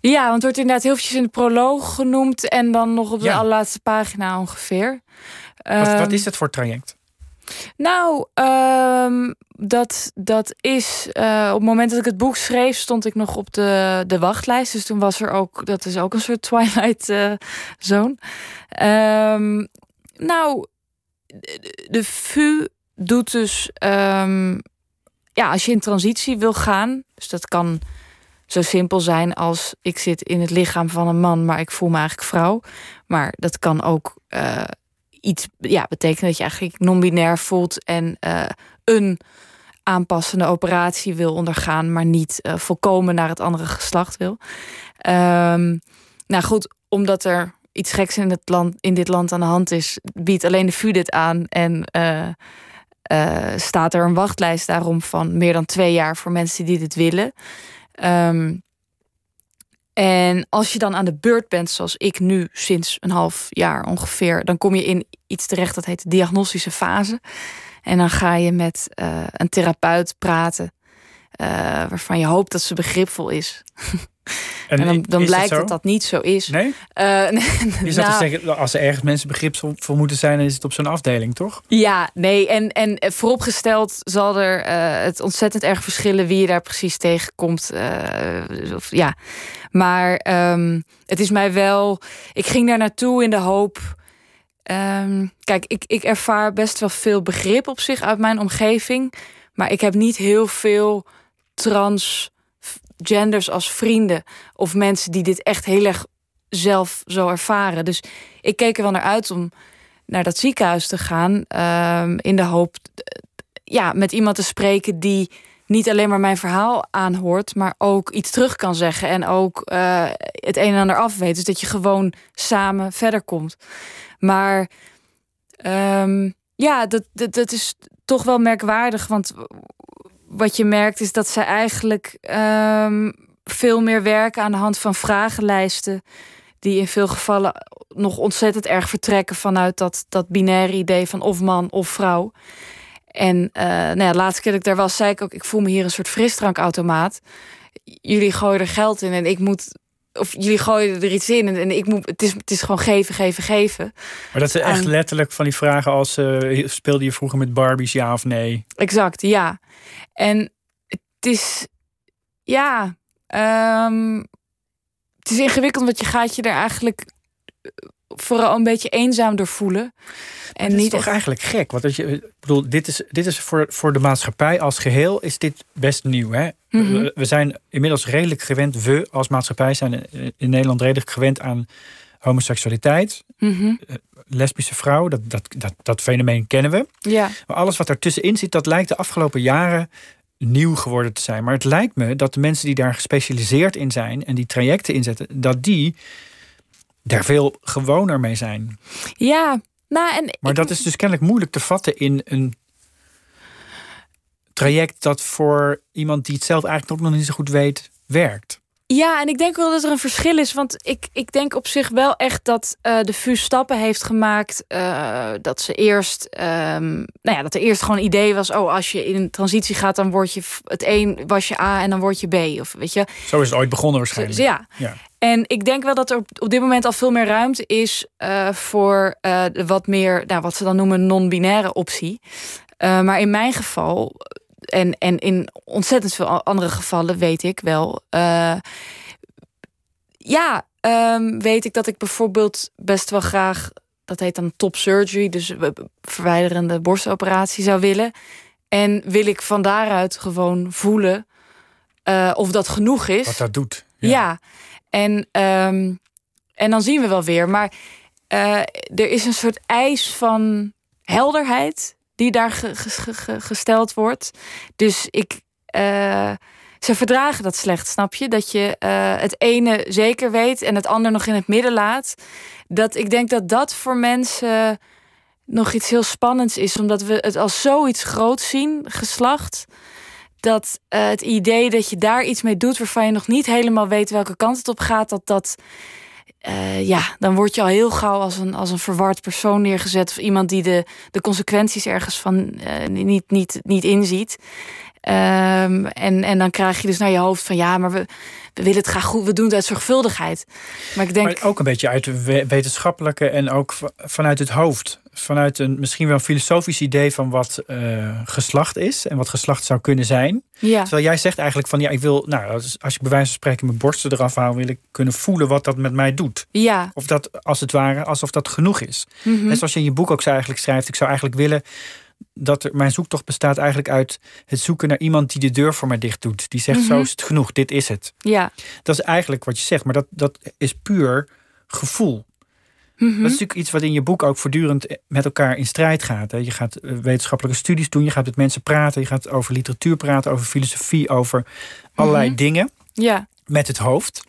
Ja, want het wordt inderdaad heel eventjes in de proloog genoemd... en dan nog op de allerlaatste pagina ongeveer. Wat, wat ehm, is dat voor traject? Nou, um, dat, dat is. Uh, op het moment dat ik het boek schreef, stond ik nog op de, de wachtlijst. Dus toen was er ook. Dat is ook een soort Twilight uh, Zone. Um, nou, de, de VU doet dus, um, ja, als je in transitie wil gaan, dus dat kan zo simpel zijn als ik zit in het lichaam van een man, maar ik voel me eigenlijk vrouw. Maar dat kan ook uh, iets ja, betekenen dat je eigenlijk non-binair voelt en uh, een aanpassende operatie wil ondergaan, maar niet uh, volkomen naar het andere geslacht wil. Um, nou goed, omdat er iets geks in, het land, in dit land aan de hand is, biedt alleen de VU dit aan en uh, staat er een wachtlijst daarom van meer dan twee jaar voor mensen die dit willen. Um, en als je dan aan de beurt bent, zoals ik nu sinds een half jaar ongeveer, dan kom je in iets terecht dat heet de diagnostische fase. En dan ga je met uh, een therapeut praten, uh, waarvan je hoopt dat ze begripvol is. En, dan, dan blijkt dat, dat dat niet zo is. Nee? Uh, je zou nou, zeggen, als er ergens mensen begripvol moeten zijn, dan is het op zo'n afdeling, toch? Ja, nee. En, en vooropgesteld zal er uh, het ontzettend erg verschillen wie je daar precies tegenkomt. Uh, of, ja. Maar um, het is mij wel. Ik ging daar naartoe in de hoop. Um, kijk, ik, ik ervaar best wel veel begrip op zich uit mijn omgeving. Maar ik heb niet heel veel trans genders als vrienden of mensen die dit echt heel erg zelf zo ervaren. Dus ik keek er wel naar uit om naar dat ziekenhuis te gaan um, in de hoop ja, met iemand te spreken die niet alleen maar mijn verhaal aanhoort, maar ook iets terug kan zeggen en ook uh, het een en ander afweet. Dus dat je gewoon samen verder komt. Maar um, ja, dat, dat, dat is toch wel merkwaardig, want wat je merkt is dat ze eigenlijk um, veel meer werken aan de hand van vragenlijsten. Die in veel gevallen nog ontzettend erg vertrekken vanuit dat, dat binaire idee van of man of vrouw. En uh, nou ja, de laatste keer dat ik daar was, zei ik ook: ik voel me hier een soort frisdrankautomaat. Jullie gooien er geld in en ik moet of jullie gooien er iets in en, ik moet, het is, het is gewoon geven, geven, geven. Maar dat is echt letterlijk van die vragen als uh, speelde je vroeger met Barbies, ja of nee? Exact, ja. En het is, ja, um, het is ingewikkeld, want je gaat je er eigenlijk vooral een beetje eenzaam door voelen. En dat is toch eigenlijk gek? Want als je, bedoel, dit is, dit is voor, voor de maatschappij als geheel is dit best nieuw. Hè? Mhm. we, zijn inmiddels redelijk gewend, we als maatschappij zijn in Nederland redelijk gewend aan homoseksualiteit. Mm Lesbische vrouw, dat, dat, dat, dat fenomeen kennen we. Ja. Maar alles wat ertussenin zit, dat lijkt de afgelopen jaren nieuw geworden te zijn. Maar het lijkt me dat de mensen die daar gespecialiseerd in zijn en die trajecten inzetten, dat die daar veel gewoner mee zijn. Ja, nou en. Maar dat is dus kennelijk moeilijk te vatten in een traject dat voor iemand die het zelf eigenlijk nog niet zo goed weet, werkt. Ja, en ik denk wel dat er een verschil is. Want ik, ik denk op zich wel echt dat uh, de VU stappen heeft gemaakt. Uh, dat ze eerst. Um, nou ja, dat er eerst gewoon een idee was. Oh, als je in een transitie gaat, dan word je het een was je A en dan word je B. Of weet je. Zo is het ooit begonnen waarschijnlijk. Ja. ja. En ik denk wel dat er op, dit moment al veel meer ruimte is uh, voor de wat meer, nou, wat ze dan noemen, non-binaire optie. maar in mijn geval en, en in ontzettend veel andere gevallen weet ik wel. Ja, um, weet ik dat ik bijvoorbeeld best wel graag, dat heet dan top surgery, dus verwijderende borstoperatie zou willen. En wil ik van daaruit gewoon voelen of dat genoeg is. Wat dat doet. Ja. ja. En, um, en dan zien we wel weer. Maar uh, er is een soort eis van helderheid die daar gesteld wordt. Dus ik. Uh, ze verdragen dat slecht, snap je? Dat je uh, het ene zeker weet en het ander nog in het midden laat. Dat ik denk dat dat voor mensen nog iets heel spannends is, omdat we het als zoiets groot zien, geslacht. Dat uh, het idee dat je daar iets mee doet waarvan je nog niet helemaal weet welke kant het op gaat, dat dat uh, ja, dan word je al heel gauw als een, als een verward persoon neergezet. Of iemand die de, de consequenties ergens van uh, niet, niet, niet inziet. Um, en, en dan krijg je dus naar je hoofd van ja, maar we, we willen het graag goed, we doen het uit zorgvuldigheid. Maar ik denk. Ook een beetje uit wetenschappelijke en ook vanuit het hoofd. Vanuit een misschien wel een filosofisch idee van wat uh, geslacht is en wat geslacht zou kunnen zijn. Ja. Terwijl jij zegt eigenlijk van ja, ik wil, nou, als, als ik bij wijze van spreken mijn borsten eraf haal, wil ik kunnen voelen wat dat met mij doet. Ja. Of dat als het ware, alsof dat genoeg is. Mm -hmm. En zoals je in je boek ook eigenlijk schrijft, ik zou eigenlijk willen dat er, mijn zoektocht bestaat eigenlijk uit het zoeken naar iemand die de deur voor mij dicht doet. Die zegt: mm -hmm. Zo is het genoeg, dit is het. Ja. Dat is eigenlijk wat je zegt, maar dat, dat is puur gevoel. Mm -hmm. Dat is natuurlijk iets wat in je boek ook voortdurend met elkaar in strijd gaat. Hè. Je gaat wetenschappelijke studies doen, je gaat met mensen praten, je gaat over literatuur praten, over filosofie, over allerlei mm -hmm. dingen. Ja. Met het hoofd.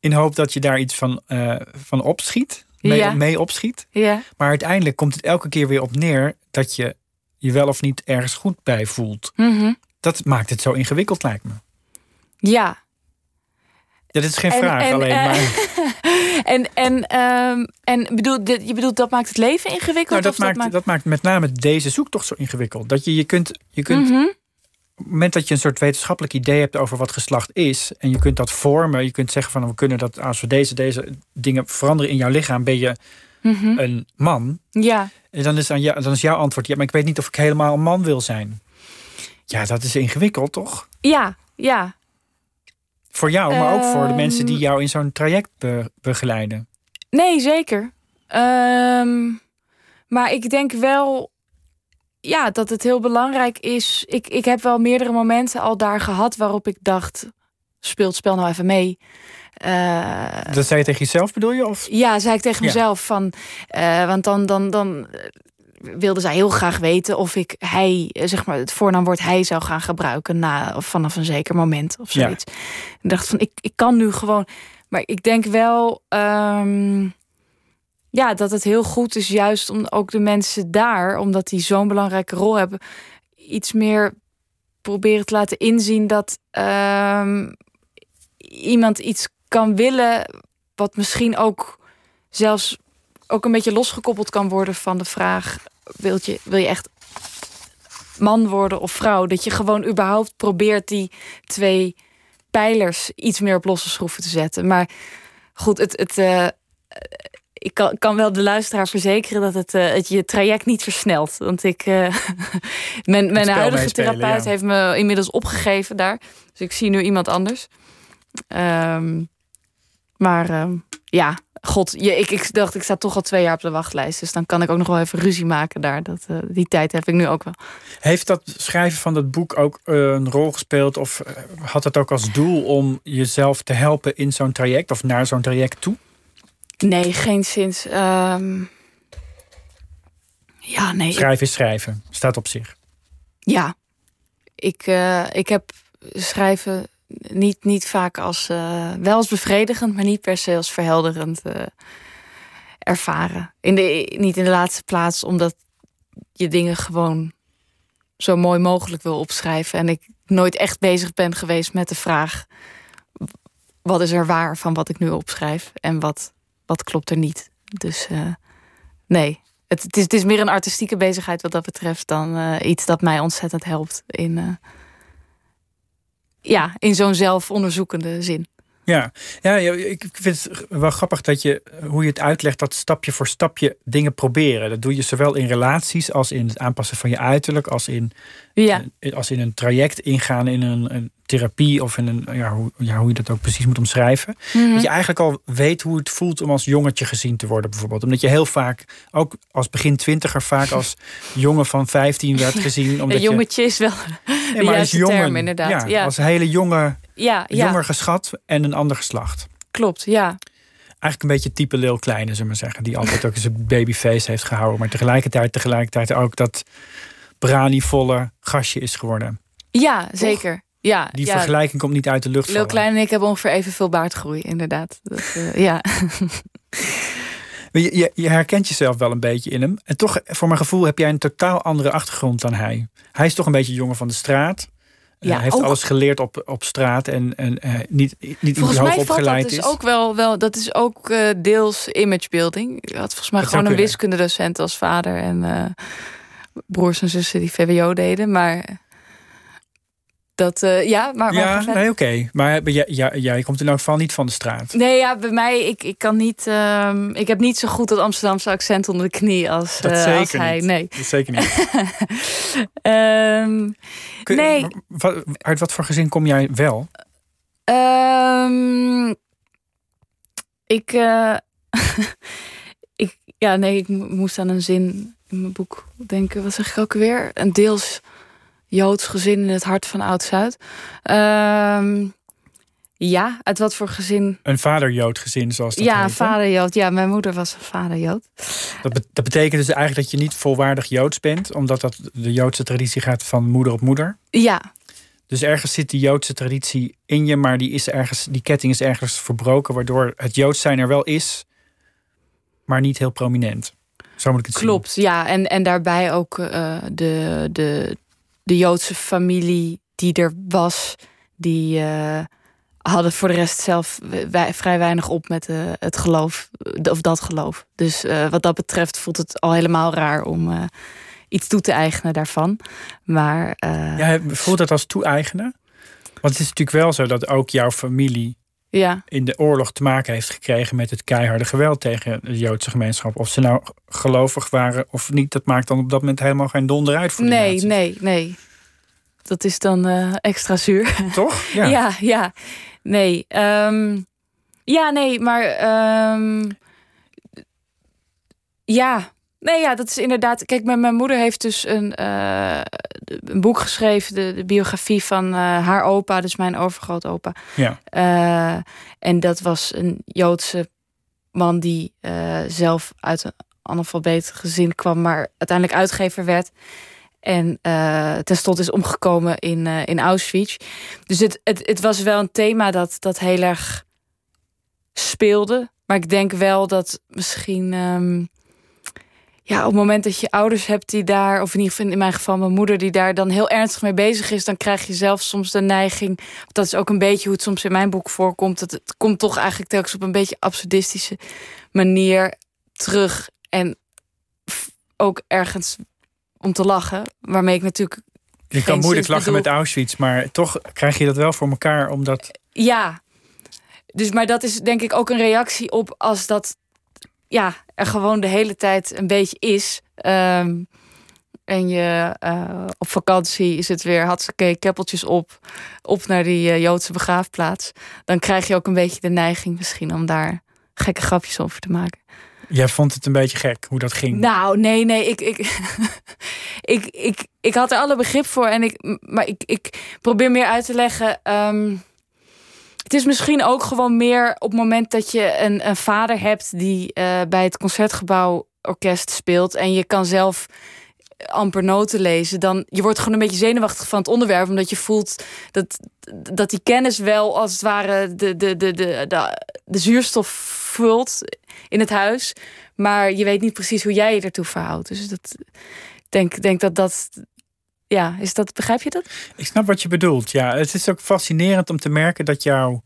In hoop dat je daar iets van, uh, van opschiet mee, ja. mee opschiet. Ja. Maar uiteindelijk komt het elke keer weer op neer dat je je wel of niet ergens goed bij voelt. Mm -hmm. Dat maakt het zo ingewikkeld, lijkt me. Ja. Dat is geen en, vraag en, alleen uh, maar. en en, um, en bedoel, je bedoelt dat maakt het leven ingewikkeld? Nou, dat, of maakt, dat, maakt... dat maakt met name deze zoektocht zo ingewikkeld. Dat je, je kunt, je kunt mm -hmm. op het moment dat je een soort wetenschappelijk idee hebt over wat geslacht is, en je kunt dat vormen, je kunt zeggen van we kunnen dat als we deze, deze dingen veranderen in jouw lichaam, ben je mm -hmm. een man. Ja. En dan is, aan jou, dan is jouw antwoord, ja, maar ik weet niet of ik helemaal een man wil zijn. Ja, dat is ingewikkeld, toch? Ja, ja. Voor jou, maar ook voor de Ehm. mensen die jou in zo'n traject be begeleiden. Nee, zeker. Um, maar ik denk wel ja, dat het heel belangrijk is. Ik, ik heb wel meerdere momenten al daar gehad waarop ik dacht: speelt spel nou even mee. Uh, dat zei je tegen jezelf, bedoel je? Of? Ja, zei ik tegen ja. mezelf. Van, uh, want dan, dan, dan wilde zij heel graag weten of ik hij, zeg maar, het voornaamwoord hij zou gaan gebruiken na, of vanaf een zeker moment of zoiets. Ja. Ik dacht van, ik, ik kan nu gewoon. Maar ik denk wel. Um, ja, dat het heel goed is, juist om ook de mensen daar, omdat die zo'n belangrijke rol hebben, iets meer proberen te laten inzien dat um, iemand iets kan willen wat misschien ook zelfs ook een beetje losgekoppeld kan worden van de vraag: wil je, wil je echt man worden of vrouw? Dat je gewoon überhaupt probeert die twee pijlers iets meer op losse schroeven te zetten. Maar goed, het, het, uh, ik kan, kan, wel de luisteraar verzekeren dat het, uh, het je traject niet versnelt. Want ik, uh, mijn, mijn huidige therapeut heeft me inmiddels opgegeven daar. Dus ik zie nu iemand anders. Um, maar um, ja, god, je, ik, ik dacht, ik sta toch al twee jaar op de wachtlijst. Dus dan kan ik ook nog wel even ruzie maken daar. Dat, uh, die tijd heb ik nu ook wel. Heeft dat schrijven van dat boek ook uh, een rol gespeeld? Of uh, had het ook als doel om jezelf te helpen in zo'n traject of naar zo'n traject toe? Nee, geen sinds. Um... Ja, nee. Schrijven is schrijven, staat op zich. Ja, ik, ik heb schrijven niet, niet vaak als uh, wel als bevredigend, maar niet per se als verhelderend uh, ervaren. In de, niet in de laatste plaats omdat je dingen gewoon zo mooi mogelijk wil opschrijven. En ik nooit echt bezig ben geweest met de vraag: wat is er waar van wat ik nu opschrijf en wat, wat klopt er niet. Dus uh, nee. Het, het, is, het is meer een artistieke bezigheid wat dat betreft dan iets dat mij ontzettend helpt in ja, in zo'n zelfonderzoekende zin. Ja. ja, ik vind het wel grappig dat je, hoe je het uitlegt, dat stapje voor stapje dingen proberen. Dat doe je zowel in relaties als in het aanpassen van je uiterlijk, als in, ja. als in een traject ingaan in een, een therapie of in een, ja hoe, ja, hoe je dat ook precies moet omschrijven. Mhm. Dat je eigenlijk al weet hoe het voelt om als jongetje gezien te worden, bijvoorbeeld. Omdat je heel vaak, ook als begin twintiger, vaak als jongen van 15 werd gezien. Omdat een jongetje je, is wel ja, maar als jongen, term, inderdaad. Ja, Ja. Als hele jonge, Ja, ja. jonger geschat en een ander geslacht. klopt, ja. Eigenlijk een beetje type Lil Kleine, zullen we maar zeggen. Die altijd ook zijn babyface heeft gehouden. Maar tegelijkertijd, tegelijkertijd ook dat branivolle gastje is geworden. Ja, zeker. Ja, Die ja. vergelijking komt niet uit de lucht Lil. Klein en ik hebben ongeveer evenveel baardgroei, inderdaad. Dat, eh, ja. Je, je, je herkent jezelf wel een beetje in hem. En toch, voor mijn gevoel, heb jij een totaal andere achtergrond dan hij. Hij is toch een beetje jongen van de straat. Ja, Hij heeft ook- alles geleerd op, op straat en, en eh, niet, niet hoog mij valt dat opgeleid dus is. ook wel, wel, dat is ook eh, deels imagebuilding. Je had volgens mij Dat gewoon een wiskundedocent als vader en eh, broers en zussen die VWO deden. Maar dat, eh, ja, maar, maar ja, nee, oké. Maar jij, jij, jij komt in elk geval niet van de straat. Nee, ja, bij mij, ik, ik kan niet. ehm, ik heb niet zo goed dat Amsterdamse accent onder de knie als, Dat eh, zeker als hij. niet. Nee. Dat zeker niet. Kun je- Nee. Wat, uit wat voor gezin kom jij wel? ehm, ik, eh, ik. Ja, nee, ik mo- moest aan een zin in mijn boek denken. Wat zeg ik ook weer? Een deels Joods gezin in het hart van Oud-Zuid. Ehm, ja, uit wat voor gezin? Een vader-Jood gezin, zoals dat ja, heet, hè? vader Jood. Ja, mijn moeder was een vader Jood. Dat, be- dat betekent dus eigenlijk dat je niet volwaardig Joods bent, omdat dat de Joodse traditie gaat van moeder op moeder. Ja, Dus ergens zit die Joodse traditie in je, maar die, is ergens, die ketting is ergens verbroken, waardoor het Joods zijn er wel is, maar niet heel prominent. Zo moet ik het Klopt, ja. En, en daarbij ook eh, de, de, de Joodse familie die er was, die eh, hadden voor de rest zelf vrij weinig op met eh, het geloof, eh, of dat geloof. Dus wat dat betreft voelt het al helemaal raar om iets toe te eigenen daarvan. Maar. Ja, voelt dat als toe-eigenen? Want het is natuurlijk wel zo dat ook jouw familie ja, in de oorlog te maken heeft gekregen met het keiharde geweld tegen de Joodse gemeenschap. Of ze nou gelovig waren of niet, dat maakt dan op dat moment helemaal geen donder uit voor de nee, nazi's. nee, nee. Dat is dan eh, extra zuur. Toch? Ja, ja. Nee. ehm, ja, nee, maar. ehm, ja. Nee, ja, dat is inderdaad. Kijk, mijn, mijn moeder heeft dus een, eh, een boek geschreven, de, de biografie van eh, haar opa, dus mijn overgrootopa. Ja. Eh, en dat was een Joodse man die zelf uit een analfabeet gezin kwam, maar uiteindelijk uitgever werd. En eh tenslotte is omgekomen in, in Auschwitz. Dus het, het, het was wel een thema dat, dat heel erg speelde. Maar ik denk wel dat misschien. ehm, ja, op het moment dat je ouders hebt die daar, of in ieder geval in mijn geval mijn moeder, die daar dan heel ernstig mee bezig is, dan krijg je zelf soms de neiging. Dat is ook een beetje hoe het soms in mijn boek voorkomt. Dat het komt toch eigenlijk telkens op een beetje absurdistische manier terug. En ook ergens om te lachen, waarmee ik natuurlijk. Je kan moeilijk lachen met Auschwitz, maar toch krijg je dat wel voor elkaar, omdat. Ja, dus maar dat is denk ik ook een reactie op als dat ja, er gewoon de hele tijd een beetje is. Um, en je uh, op vakantie is het weer hartstikke keppeltjes op. Op naar die uh, Joodse begraafplaats. Dan krijg je ook een beetje de neiging misschien om daar gekke grapjes over te maken. Jij vond het een beetje gek hoe dat ging? Nou, nee, nee. Ik, ik, ik, ik, ik had er alle begrip voor. En ik, maar ik, ik probeer meer uit te leggen. Um, het is misschien ook gewoon meer op het moment dat je een, een vader hebt die uh, bij het concertgebouw orkest speelt en je kan zelf amper noten lezen, dan je wordt gewoon een beetje zenuwachtig van het onderwerp, omdat je voelt dat, dat die kennis wel als het ware de, de, de, de, de, zuurstof vult in het huis, maar je weet niet precies hoe jij je ertoe verhoudt. Dus dat, denk, denk dat dat ja, is dat, begrijp je dat? Ik snap wat je bedoelt. Ja, het is ook fascinerend om te merken dat jouw,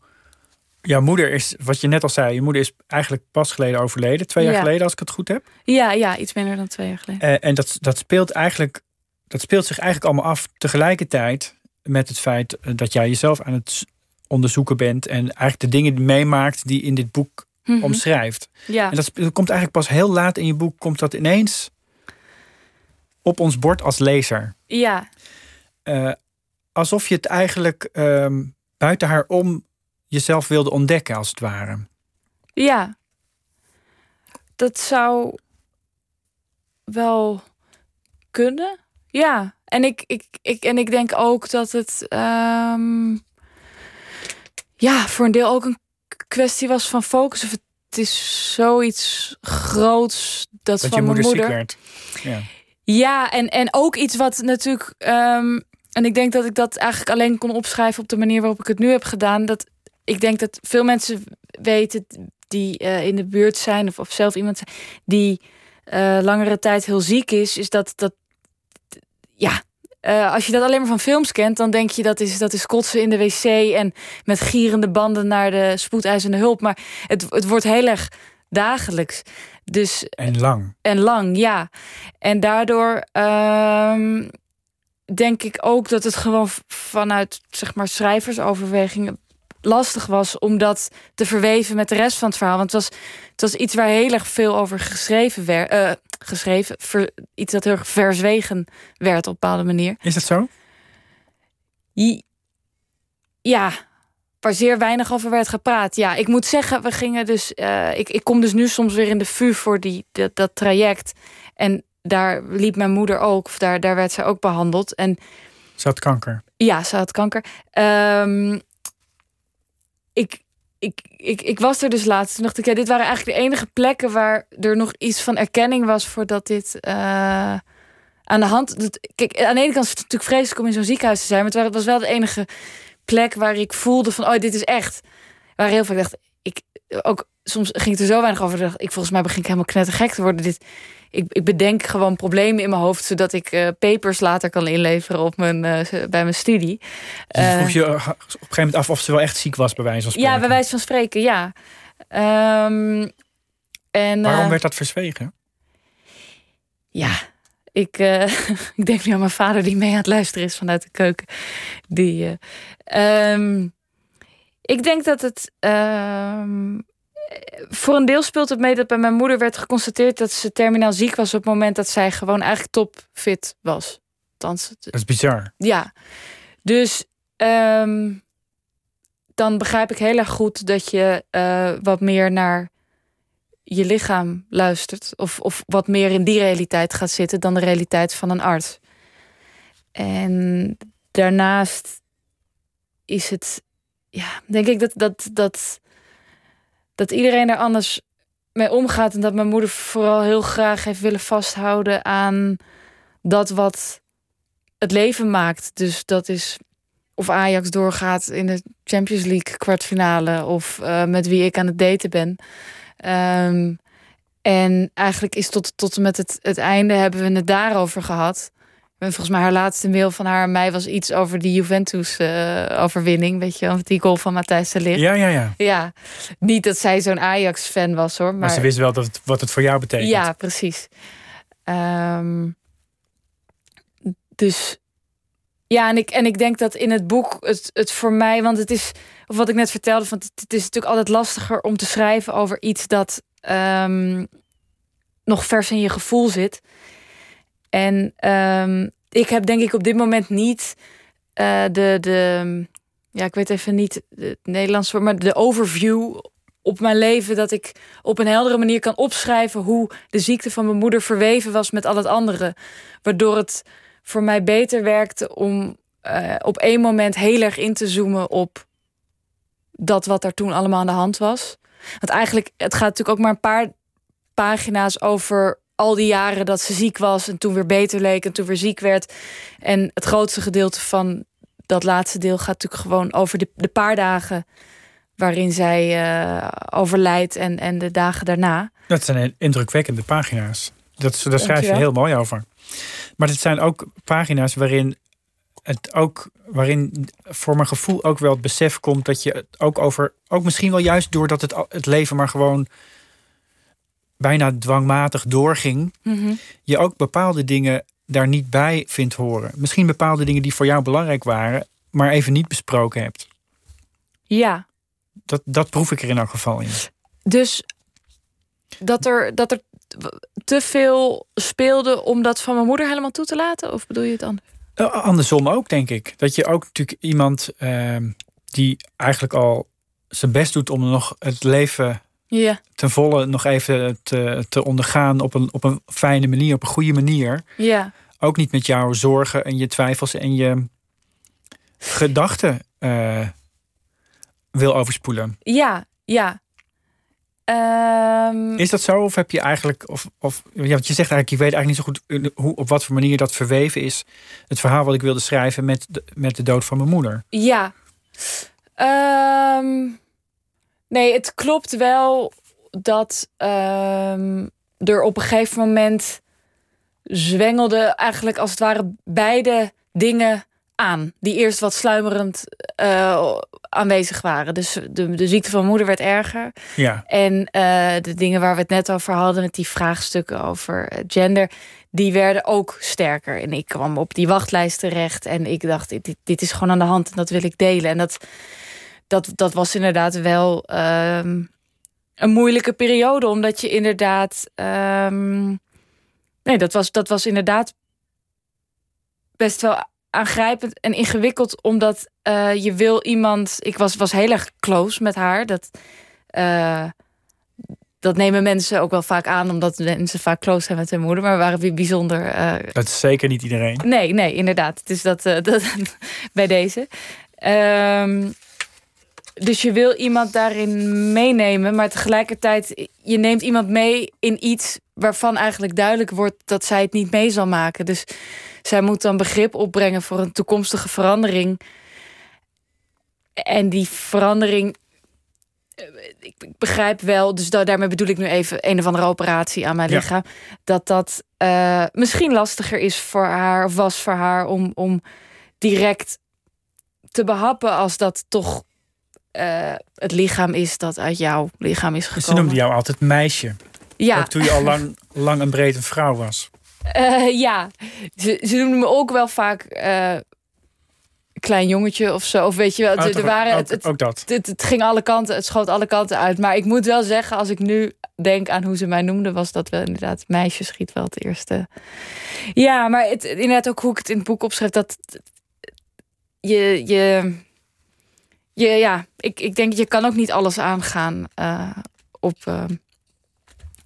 jouw moeder is, wat je net al zei, je moeder is eigenlijk pas geleden overleden. Twee jaar geleden, als ik het goed heb. Ja, ja iets minder dan twee jaar geleden. Uh, en dat, dat speelt eigenlijk, dat speelt zich eigenlijk allemaal af tegelijkertijd met het feit eh, dat jij jezelf aan het onderzoeken bent en eigenlijk de dingen meemaakt die in dit boek mm omschrijft. Ja. En dat, dat komt eigenlijk pas heel laat in je boek, komt dat ineens op ons bord als lezer. Ja. Uh, alsof je het eigenlijk uh, buiten haar om jezelf wilde ontdekken, als het ware. Ja. Dat zou wel kunnen. Ja. En ik, ik, ik, en ik denk ook dat het um, ja, voor een deel ook een kwestie was van focus. Of het is zoiets groots dat, dat van je mijn moeder. Werd. Ja. Ja, en, en ook iets wat natuurlijk. Um, en ik denk dat ik dat eigenlijk alleen kon opschrijven op de manier waarop ik het nu heb gedaan. Dat ik denk dat veel mensen weten die uh, in de buurt zijn, of, of zelf iemand zijn die uh, langere tijd heel ziek is, is dat dat. Ja, uh, als je dat alleen maar van films kent, dan denk je dat is, dat is kotsen in de wc en met gierende banden naar de spoedeisende hulp. Maar het, het wordt heel erg dagelijks. Dus, en lang. En lang, ja. En daardoor um, denk ik ook dat het gewoon vanuit zeg maar, schrijversoverwegingen lastig was om dat te verweven met de rest van het verhaal. Want het was, het was iets waar heel erg veel over geschreven werd. Uh, geschreven, ver, iets dat heel erg verzwegen werd op een bepaalde manier. Is dat zo? Ja, waar zeer weinig over werd gepraat. Ja, ik moet zeggen, we gingen dus. Uh, ik, ik kom dus nu soms weer in de VU voor die, dat, dat traject. En daar liep mijn moeder ook, of daar, daar werd zij ook behandeld. En, ze had kanker. Ja, ze had kanker. Um, ik, ik, ik, ik was er dus laatst. Toen dacht ik, ja, dit waren eigenlijk de enige plekken waar er nog iets van erkenning was voordat dit. Uh, aan de hand. Dat, kijk, aan de ene kant is het natuurlijk vreselijk om in zo'n ziekenhuis te zijn, maar het was wel de enige plek waar ik voelde van, oh, dit is echt. Waar heel veel dacht, ik ook soms ging het er zo weinig over. Dacht, ik volgens mij begin ik helemaal knettergek te worden. Dit, ik, ik bedenk gewoon problemen in mijn hoofd, zodat ik uh, papers later kan inleveren op mijn, uh, bij mijn studie. Dus vroeg je op een gegeven moment af of ze wel echt ziek was, bij wijze van spreken? Ja, bij wijze van spreken, ja. Um, en, Waarom werd dat verzwegen? Ja, ik, uh, ik denk nu aan mijn vader die mee aan het luisteren is vanuit de keuken. Die, uh, um, ik denk dat het. Uh, voor een deel speelt het mee dat bij mijn moeder werd geconstateerd dat ze terminaal ziek was op het moment dat zij gewoon eigenlijk topfit was. Althans, dat is bizar. Ja. Dus um, dan begrijp ik heel erg goed dat je uh, wat meer naar je lichaam luistert. Of, of wat meer in die realiteit gaat zitten dan de realiteit van een arts. En daarnaast is het, ja, denk ik dat, dat, dat, dat iedereen er anders mee omgaat. En dat mijn moeder vooral heel graag heeft willen vasthouden aan dat wat het leven maakt. Dus dat is of Ajax doorgaat in de Champions League kwartfinale. Of uh, met wie ik aan het daten ben. Um, En eigenlijk is tot, tot en met het, het einde hebben we het daarover gehad. En volgens mij haar laatste mail van haar en mij was iets over die Juventus-overwinning. weet je, die goal van Matthijs de Ligt. Ja, ja, ja. Ja, niet dat zij zo'n Ajax-fan was hoor. Maar, Maar ze wist wel dat het, wat het voor jou betekent. Ja, precies. Ehm, dus ja, en ik, en ik denk dat in het boek het, het voor mij, want het is, of wat ik net vertelde, van het, is natuurlijk altijd lastiger om te schrijven over iets dat ehm, nog vers in je gevoel zit. En ehm, ik heb denk ik op dit moment niet eh, de, de, ja, ik weet even niet het Nederlands woord, maar de overview op mijn leven dat ik op een heldere manier kan opschrijven hoe de ziekte van mijn moeder verweven was met al het andere. Waardoor het voor mij beter werkte om eh, op één moment heel erg in te zoomen op dat wat er toen allemaal aan de hand was. Want eigenlijk, het gaat natuurlijk ook maar een paar pagina's over al die jaren dat ze ziek was en toen weer beter leek en toen weer ziek werd. En het grootste gedeelte van dat laatste deel gaat natuurlijk gewoon over de, de paar dagen waarin zij uh, overlijdt en, en de dagen daarna. Dat zijn indrukwekkende pagina's. Dat, daar schrijf je heel mooi over. Maar het zijn ook pagina's waarin het ook waarin voor mijn gevoel ook wel het besef komt dat je het ook over, ook misschien wel juist doordat het, het leven maar gewoon bijna dwangmatig doorging, mm -hmm. je ook bepaalde dingen daar niet bij vindt horen. Misschien bepaalde dingen die voor jou belangrijk waren, maar even niet besproken hebt. Ja. Dat, dat proef ik er in elk geval in. Dus dat er, dat er te veel speelde om dat van mijn moeder helemaal toe te laten? Of bedoel je het anders? Andersom ook, denk ik. Dat je ook natuurlijk iemand uh, die eigenlijk al zijn best doet om nog het leven ja. ten volle nog even te, te ondergaan op een, op een fijne manier, op een goede manier. Ja. Ook niet met jouw zorgen en je twijfels en je gedachten uh, wil overspoelen. Ja, ja. Um... Is dat zo? Of heb je eigenlijk, of, of ja, want je zegt eigenlijk, je weet eigenlijk niet zo goed hoe, op wat voor manier dat verweven is. Het verhaal wat ik wilde schrijven met de, met de dood van mijn moeder. Ja. Um... Nee, het klopt wel dat um, er op een gegeven moment zwengelde eigenlijk als het ware beide dingen aan. Die eerst wat sluimerend uh, aanwezig waren. Dus de, de ziekte van moeder werd erger. Ja. En uh, de dingen waar we het net over hadden, met die vraagstukken over gender, die werden ook sterker. En ik kwam op die wachtlijst terecht en ik dacht, dit, dit is gewoon aan de hand en dat wil ik delen. En dat, dat, dat was inderdaad wel um, een moeilijke periode, omdat je inderdaad. Um, nee, dat was, dat was inderdaad best wel aangrijpend en ingewikkeld, omdat uh, je wil iemand. Ik was, was heel erg close met haar. Dat, uh, dat nemen mensen ook wel vaak aan, omdat mensen vaak close zijn met hun moeder. Maar we waren weer bijzonder. Uh, dat is zeker niet iedereen. Nee, nee, inderdaad. Dus dat, dat bij deze. Um, dus je wil iemand daarin meenemen, maar tegelijkertijd, je neemt iemand mee in iets waarvan eigenlijk duidelijk wordt dat zij het niet mee zal maken. Dus zij moet dan begrip opbrengen voor een toekomstige verandering. En die verandering, ik begrijp wel, dus daarmee bedoel ik nu even een of andere operatie aan mijn Ja. lichaam, dat dat uh, misschien lastiger is voor haar, of was voor haar, om, om direct te behappen als dat toch uh, het lichaam is dat uit jouw lichaam is gekomen. Ze noemde jou altijd meisje. Ja. Ook toen je al lang, lang en breed een vrouw was. Uh, ja, ze, ze noemden me ook wel vaak uh, klein jongetje of zo. Of weet je wel, Oh, er waren, ook- het, het, ook dat. Het, het ging alle kanten, het schoot alle kanten uit. Maar ik moet wel zeggen, als ik nu denk aan hoe ze mij noemden, was dat wel inderdaad meisje schiet wel het eerste. Ja, maar het, inderdaad ook hoe ik het in het boek opschrijf, dat je, je, je ja, ik, ik denk je kan ook niet alles aangaan uh, op,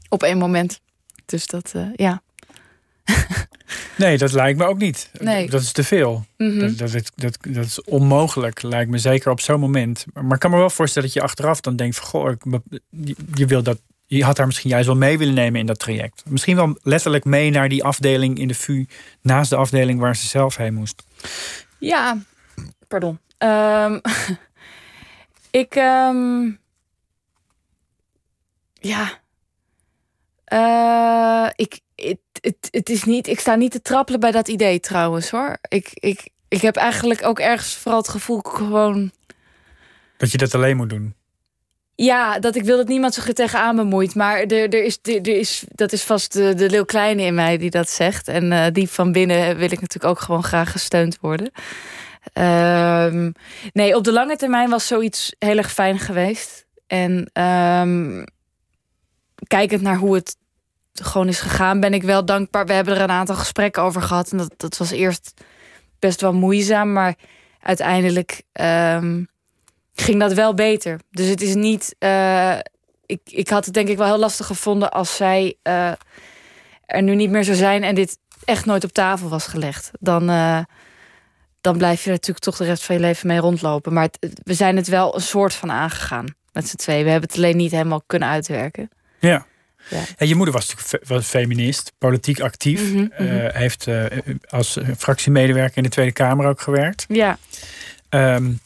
op één moment. Dus dat, uh, ja. Nee, dat lijkt me ook niet. Nee. Dat is te veel. Mhm. dat, dat, dat, dat, dat is onmogelijk, lijkt me zeker op zo'n moment. Maar ik kan me wel voorstellen dat je achteraf dan denkt: van, goh, ik, je, je wil dat. Je had haar misschien juist wel mee willen nemen in dat traject. Misschien wel letterlijk mee naar die afdeling in de VU, naast de afdeling waar ze zelf heen moest. Ja, pardon. Um, ik, um, ja, Uh, ik, het, het, het is niet, ik sta niet te trappelen bij dat idee trouwens hoor. Ik, ik, ik heb eigenlijk ook ergens vooral het gevoel gewoon. Dat je dat alleen moet doen. Ja, dat ik wil dat niemand zich er tegenaan bemoeit. Maar er, er is, er, is, dat is vast de, de leeuw kleine in mij die dat zegt. En uh, die van binnen wil ik natuurlijk ook gewoon graag gesteund worden. Um, nee, op de lange termijn was zoiets heel erg fijn geweest. En um, kijkend naar hoe het gewoon is gegaan, ben ik wel dankbaar. We hebben er een aantal gesprekken over gehad. En dat, dat was eerst best wel moeizaam. Maar uiteindelijk um, ging dat wel beter. Dus het is niet. Uh, ik, ik had het denk ik wel heel lastig gevonden als zij uh, er nu niet meer zou zijn en dit echt nooit op tafel was gelegd. Dan, uh, dan blijf je natuurlijk toch de rest van je leven mee rondlopen. Maar we zijn het wel een soort van aangegaan met z'n twee. We hebben het alleen niet helemaal kunnen uitwerken. Ja. Ja. En je moeder was natuurlijk feminist, politiek actief. Mm -hmm, uh, heeft uh, als fractiemedewerker in de Tweede Kamer ook gewerkt. Ja. Um,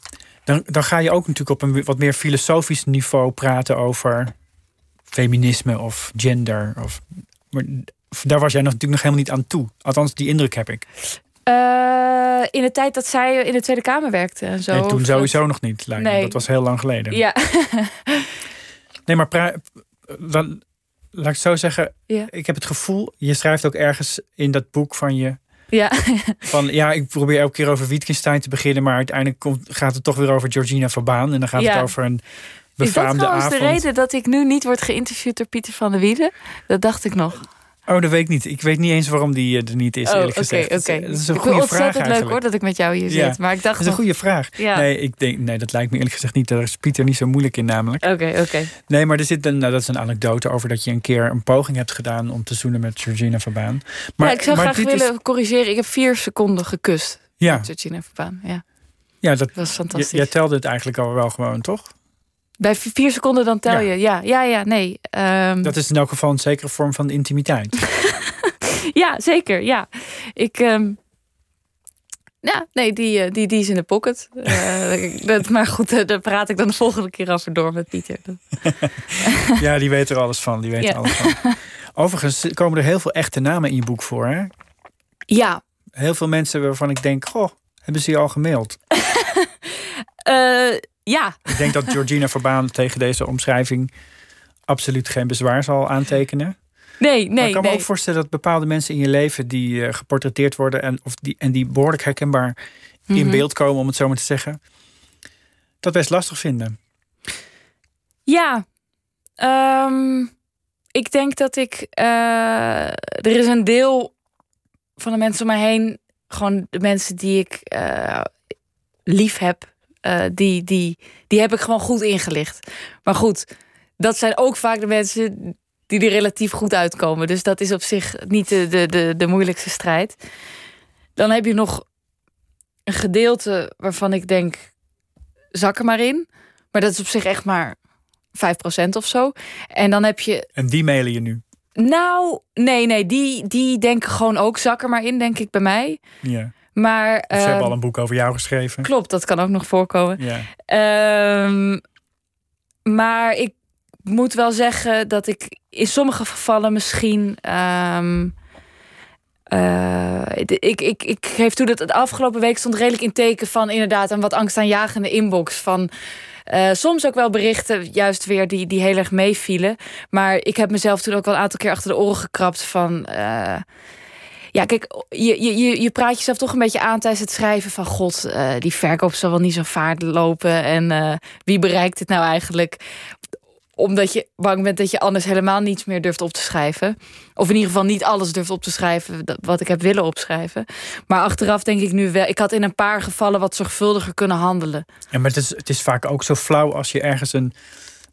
dan, dan ga je ook natuurlijk op een wat meer filosofisch niveau praten over feminisme of gender. Of, maar daar was jij natuurlijk nog helemaal niet aan toe. Althans, die indruk heb ik. Uh, in de tijd dat zij in de Tweede Kamer werkte en zo. Nee, toen sowieso nog niet, lijkt nee. me. Dat was heel lang geleden. Ja. nee, maar dan, laat ik het zo zeggen. Ja. Ik heb het gevoel, je schrijft ook ergens in dat boek van je. Ja. van ja, ik probeer elke keer over Wittgenstein te beginnen, maar uiteindelijk komt, gaat het toch weer over Georgina Verbaan. En dan gaat ja. het over een befaamde Is dat trouwens avond. de reden dat ik nu niet word geïnterviewd door Pieter van der Wielen? Dat dacht ik nog. Oh, dat weet ik niet. Ik weet niet eens waarom die er niet is, oh, eerlijk okay, gezegd. Okay. Dat is een ik goede vraag ontzettend leuk hoor dat ik met jou hier Ja. zit. Maar ik dacht Dat is een goede vraag. Ja. Nee, ik denk, nee, dat lijkt me eerlijk gezegd niet. Daar is Pieter niet zo moeilijk in namelijk. Oké, oké. Nee, maar er zit een, nou, dat is een anekdote over dat je een keer een poging hebt gedaan om te zoenen met Georgina Verbaan. Maar, Ja, ik zou maar graag is- willen corrigeren. Ik heb vier seconden gekust. ja, met Georgina Verbaan. Ja, ja, dat, dat was fantastisch. jij telde het eigenlijk al wel gewoon, toch? Bij vi- vier seconden dan tel Ja. je. Ja, ja, ja, nee. Ehm, Dat is in elk geval een zekere vorm van intimiteit. Ja, zeker. Ja. Ik. ehm, ja, nee, die, eh, die, die is in de pocket. Eh, dat, maar goed, eh, daar praat ik dan de volgende keer over door met Pieter. ja, die weet er alles van. Die weet Ja. er alles van. Overigens komen er heel veel echte namen in je boek voor. Hè? Ja, Heel veel mensen waarvan ik denk, goh, hebben ze je al gemaild? eh, ja. Ik denk dat Georgina Verbaan tegen deze omschrijving absoluut geen bezwaar zal aantekenen. Nee, maar nee, ik kan nee. me ook voorstellen dat bepaalde mensen in je leven die eh, geportretteerd worden en, of die, en die behoorlijk herkenbaar in Mhm. beeld komen, om het zo maar te zeggen, dat best lastig vinden. Ja, ehm, ik denk dat ik. eh, er is een deel van de mensen om mij heen, gewoon de mensen die ik eh, lief heb, eh, die, die, die heb ik gewoon goed ingelicht. Maar goed, dat zijn ook vaak de mensen die er relatief goed uitkomen. Dus dat is op zich niet de, de, de, de moeilijkste strijd. Dan heb je nog een gedeelte waarvan ik denk, zak er maar in. Maar dat is op zich echt maar 5% of zo. En dan heb je. En die mailen je nu. Nou, nee, nee, die, die denken gewoon ook zak er maar in, denk ik bij mij. Ja. Maar. Ze hebben ehm, al een boek over jou geschreven. Klopt, dat kan ook nog voorkomen. Ja. Ehm, maar ik moet wel zeggen dat ik in sommige gevallen misschien. ehm, eh, ik, ik, ik geef toe dat het afgelopen week stond redelijk in teken van inderdaad een wat angstaanjagende inbox. Van eh, soms ook wel berichten, juist weer die, die heel erg meevielen. Maar ik heb mezelf toen ook wel een aantal keer achter de oren gekrapt van. eh, ja, kijk, je, je, je- je praat jezelf toch een beetje aan tijdens het schrijven van... God, eh, die verkoop zal wel niet zo vaart lopen. En eh, wie bereikt het nou eigenlijk? Omdat je bang bent dat je anders helemaal niets meer durft op te schrijven. Of in ieder geval niet alles durft op te schrijven wat ik heb willen opschrijven. Maar achteraf denk ik nu wel... Ik had in een paar gevallen wat zorgvuldiger kunnen handelen. Ja, maar het is, het is vaak ook zo flauw als je ergens een,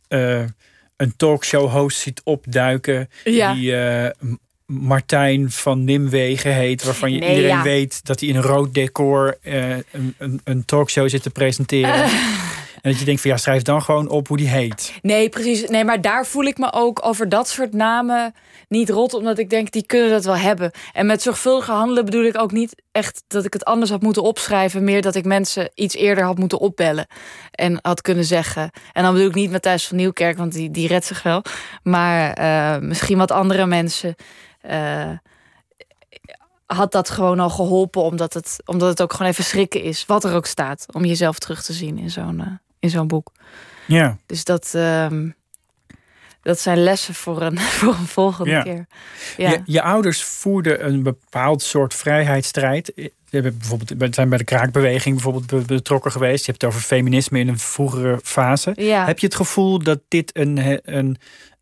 eh, een talkshow-host ziet opduiken. Ja. Die Martijn van Nimwegen heet. Waarvan je Nee, iedereen ja. weet dat hij in een rood decor eh, een, een, een talkshow zit te presenteren. En dat je denkt van ja, schrijf dan gewoon op hoe die heet. Nee, precies. Nee, maar daar voel ik me ook over dat soort namen niet rot, omdat ik denk die kunnen dat wel hebben. En met zorgvuldige handelen bedoel ik ook niet echt dat ik het anders had moeten opschrijven, meer dat ik mensen iets eerder had moeten opbellen en had kunnen zeggen. En dan bedoel ik niet Matthijs van Nieuwkerk, want die, die redt zich wel, maar eh, misschien wat andere mensen. Uh, had dat gewoon al geholpen, omdat het, omdat het ook gewoon even schrikken is, wat er ook staat, om jezelf terug te zien in zo'n uh, in zo'n boek. Ja. Dus dat, um, dat zijn lessen voor een, voor een volgende keer. Ja. Je, je, ouders voerden een bepaald soort vrijheidsstrijd. Je hebben bijvoorbeeld, zijn bij de kraakbeweging bijvoorbeeld betrokken geweest. Je hebt het over feminisme in een vroegere fase. Ja. Heb je het gevoel dat dit een, een,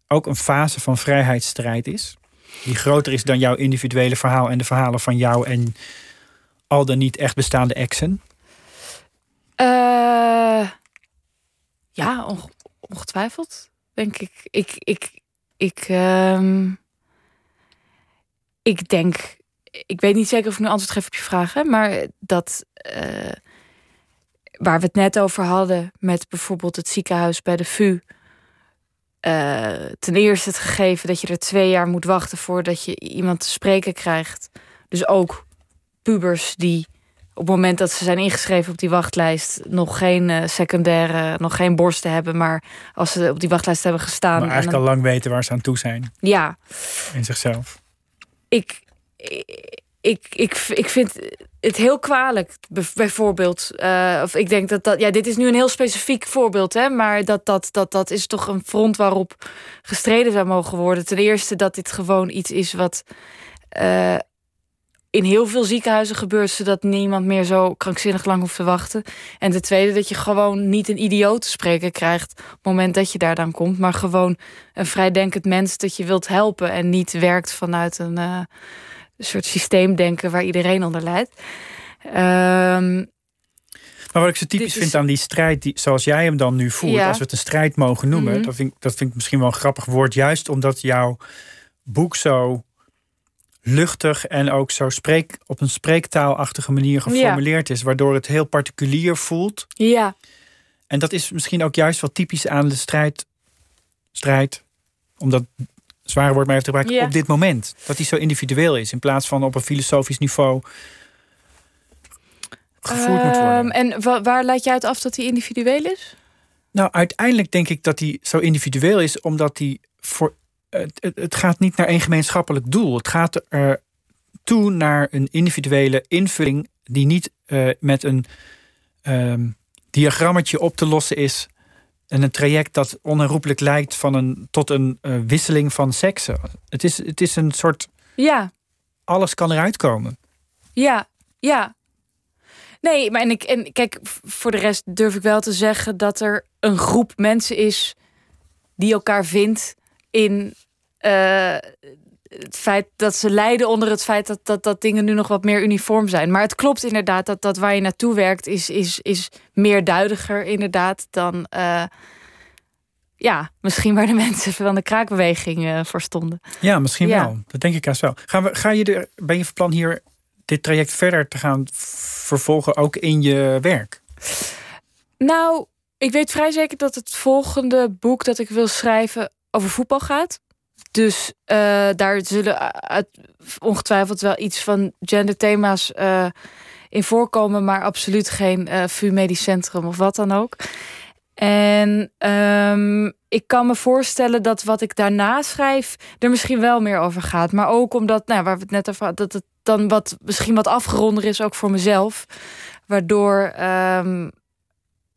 ook een fase van vrijheidsstrijd is? Die groter is dan jouw individuele verhaal en de verhalen van jou en al dan niet echt bestaande exen? Uh, ja, ongetwijfeld, denk ik. Ik, ik, ik, um, ik denk, ik weet niet zeker of ik nu antwoord geef op je vragen, maar dat uh, waar we het net over hadden met bijvoorbeeld het ziekenhuis bij de VU. Uh, ten eerste het gegeven dat je er twee jaar moet wachten voordat je iemand te spreken krijgt. Dus ook pubers die op het moment dat ze zijn ingeschreven op die wachtlijst nog geen uh, secundaire, nog geen borsten hebben, maar als ze op die wachtlijst hebben gestaan. Maar eigenlijk dan, al lang weten waar ze aan toe zijn. Ja. In zichzelf. Ik, ik, ik, ik vind het heel kwalijk, bijvoorbeeld. Uh, of ik denk dat dat. Ja, dit is nu een heel specifiek voorbeeld, hè, maar dat, dat, dat, dat is toch een front waarop gestreden zou mogen worden. Ten eerste dat dit gewoon iets is wat. Uh, in heel veel ziekenhuizen gebeurt, zodat niemand meer zo krankzinnig lang hoeft te wachten. En ten tweede dat je gewoon niet een idioot te spreken krijgt op het moment dat je daar dan komt, maar gewoon een vrijdenkend mens dat je wilt helpen en niet werkt vanuit een uh, soort systeemdenken waar iedereen onder leidt. Um, maar wat ik zo typisch vind aan die strijd, die, zoals jij hem dan nu voert, Ja. als we het een strijd mogen noemen, Mhm. dat, vind, ik- dat vind ik misschien wel een grappig woord, juist omdat jouw boek zo luchtig en ook zo spreek, op een spreektaalachtige manier geformuleerd is, waardoor het heel particulier voelt. Ja, En dat is misschien ook juist wel typisch aan de strijd, strijd om dat zware woord maar gebruiken, Ja. op dit moment. Dat die zo individueel is, in plaats van op een filosofisch niveau gevoerd moet worden. Ehm, en wa- waar leid je uit af dat die individueel is? Nou, uiteindelijk denk ik dat die zo individueel is, omdat die voor. Het, het, het gaat niet naar één gemeenschappelijk doel. Het gaat er toe naar een individuele invulling die niet eh, met een ehm, diagrammetje op te lossen is. En een traject dat onherroepelijk lijkt van een, tot een eh, wisseling van seksen. Het is, het is een soort. Ja, Alles kan eruit komen. ja, ja. Nee, maar en ik, en kijk, voor de rest durf ik wel te zeggen dat er een groep mensen is die elkaar vindt in eh, het feit dat ze lijden onder het feit dat, dat, dat dingen nu nog wat meer uniform zijn. Maar het klopt inderdaad dat, dat waar je naartoe werkt is, is, is meer duidelijker inderdaad dan eh, ja, misschien waar de mensen van de kraakbeweging eh, voor stonden. Ja, misschien Ja. wel. Dat denk ik haast wel. Gaan we, ga je er, ben je van plan hier dit traject verder te gaan vervolgen, ook in je werk? Nou, ik weet vrij zeker dat het volgende boek dat ik wil schrijven over voetbal gaat. Dus eh, daar zullen uit- ongetwijfeld wel iets van genderthema's eh in voorkomen, maar absoluut geen eh VU Medisch Centrum of wat dan ook. En ehm, ik kan me voorstellen dat wat ik daarna schrijf er misschien wel meer over gaat. Maar ook omdat, nou, waar we het net over hadden, dat het dan wat, misschien wat afgeronder is, ook voor mezelf. Waardoor, ehm,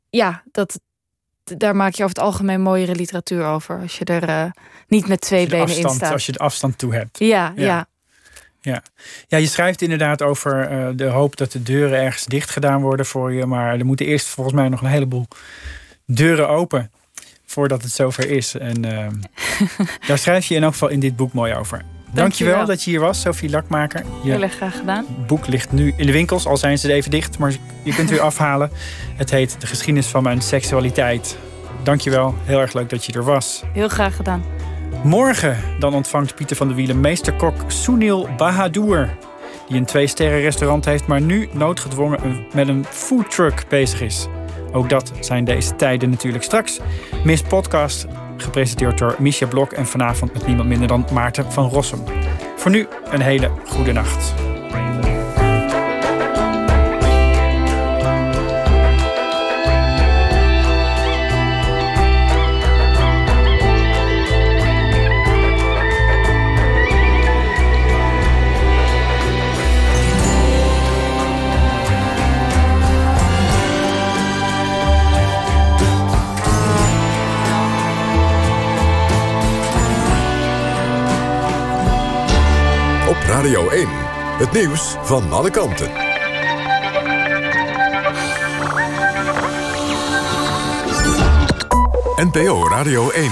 ja, dat, daar maak je over het algemeen mooiere literatuur over. Als je er eh, niet met twee benen in afstand, staat. als je de afstand toe hebt. Ja, Ja. ja. Ja. ja, je schrijft inderdaad over eh, de hoop dat de deuren ergens dicht gedaan worden voor je. Maar er moeten eerst volgens mij nog een heleboel deuren open voordat het zover is. En ehm, daar schrijf je in elk geval in dit boek mooi over. Dankjewel, Dankjewel. dat je hier was, Sophie Lakmaker. Je Heel erg graag gedaan. boek ligt nu in de winkels, al zijn ze even dicht. Maar je kunt weer afhalen. Het heet De geschiedenis van mijn seksualiteit. Dankjewel, heel erg leuk dat je er was. Heel graag gedaan. Morgen dan ontvangt Pieter van der Wielen meesterkok Sunil Bahadur. Die een twee-sterren restaurant heeft, maar nu noodgedwongen met een foodtruck bezig is. Ook dat zijn deze tijden natuurlijk straks. Miss Podcast, gepresenteerd door Misha Blok en vanavond met niemand minder dan Maarten van Rossum. Voor nu een hele goede nacht. Radio 1. Het nieuws van alle kanten. NPO Radio 1.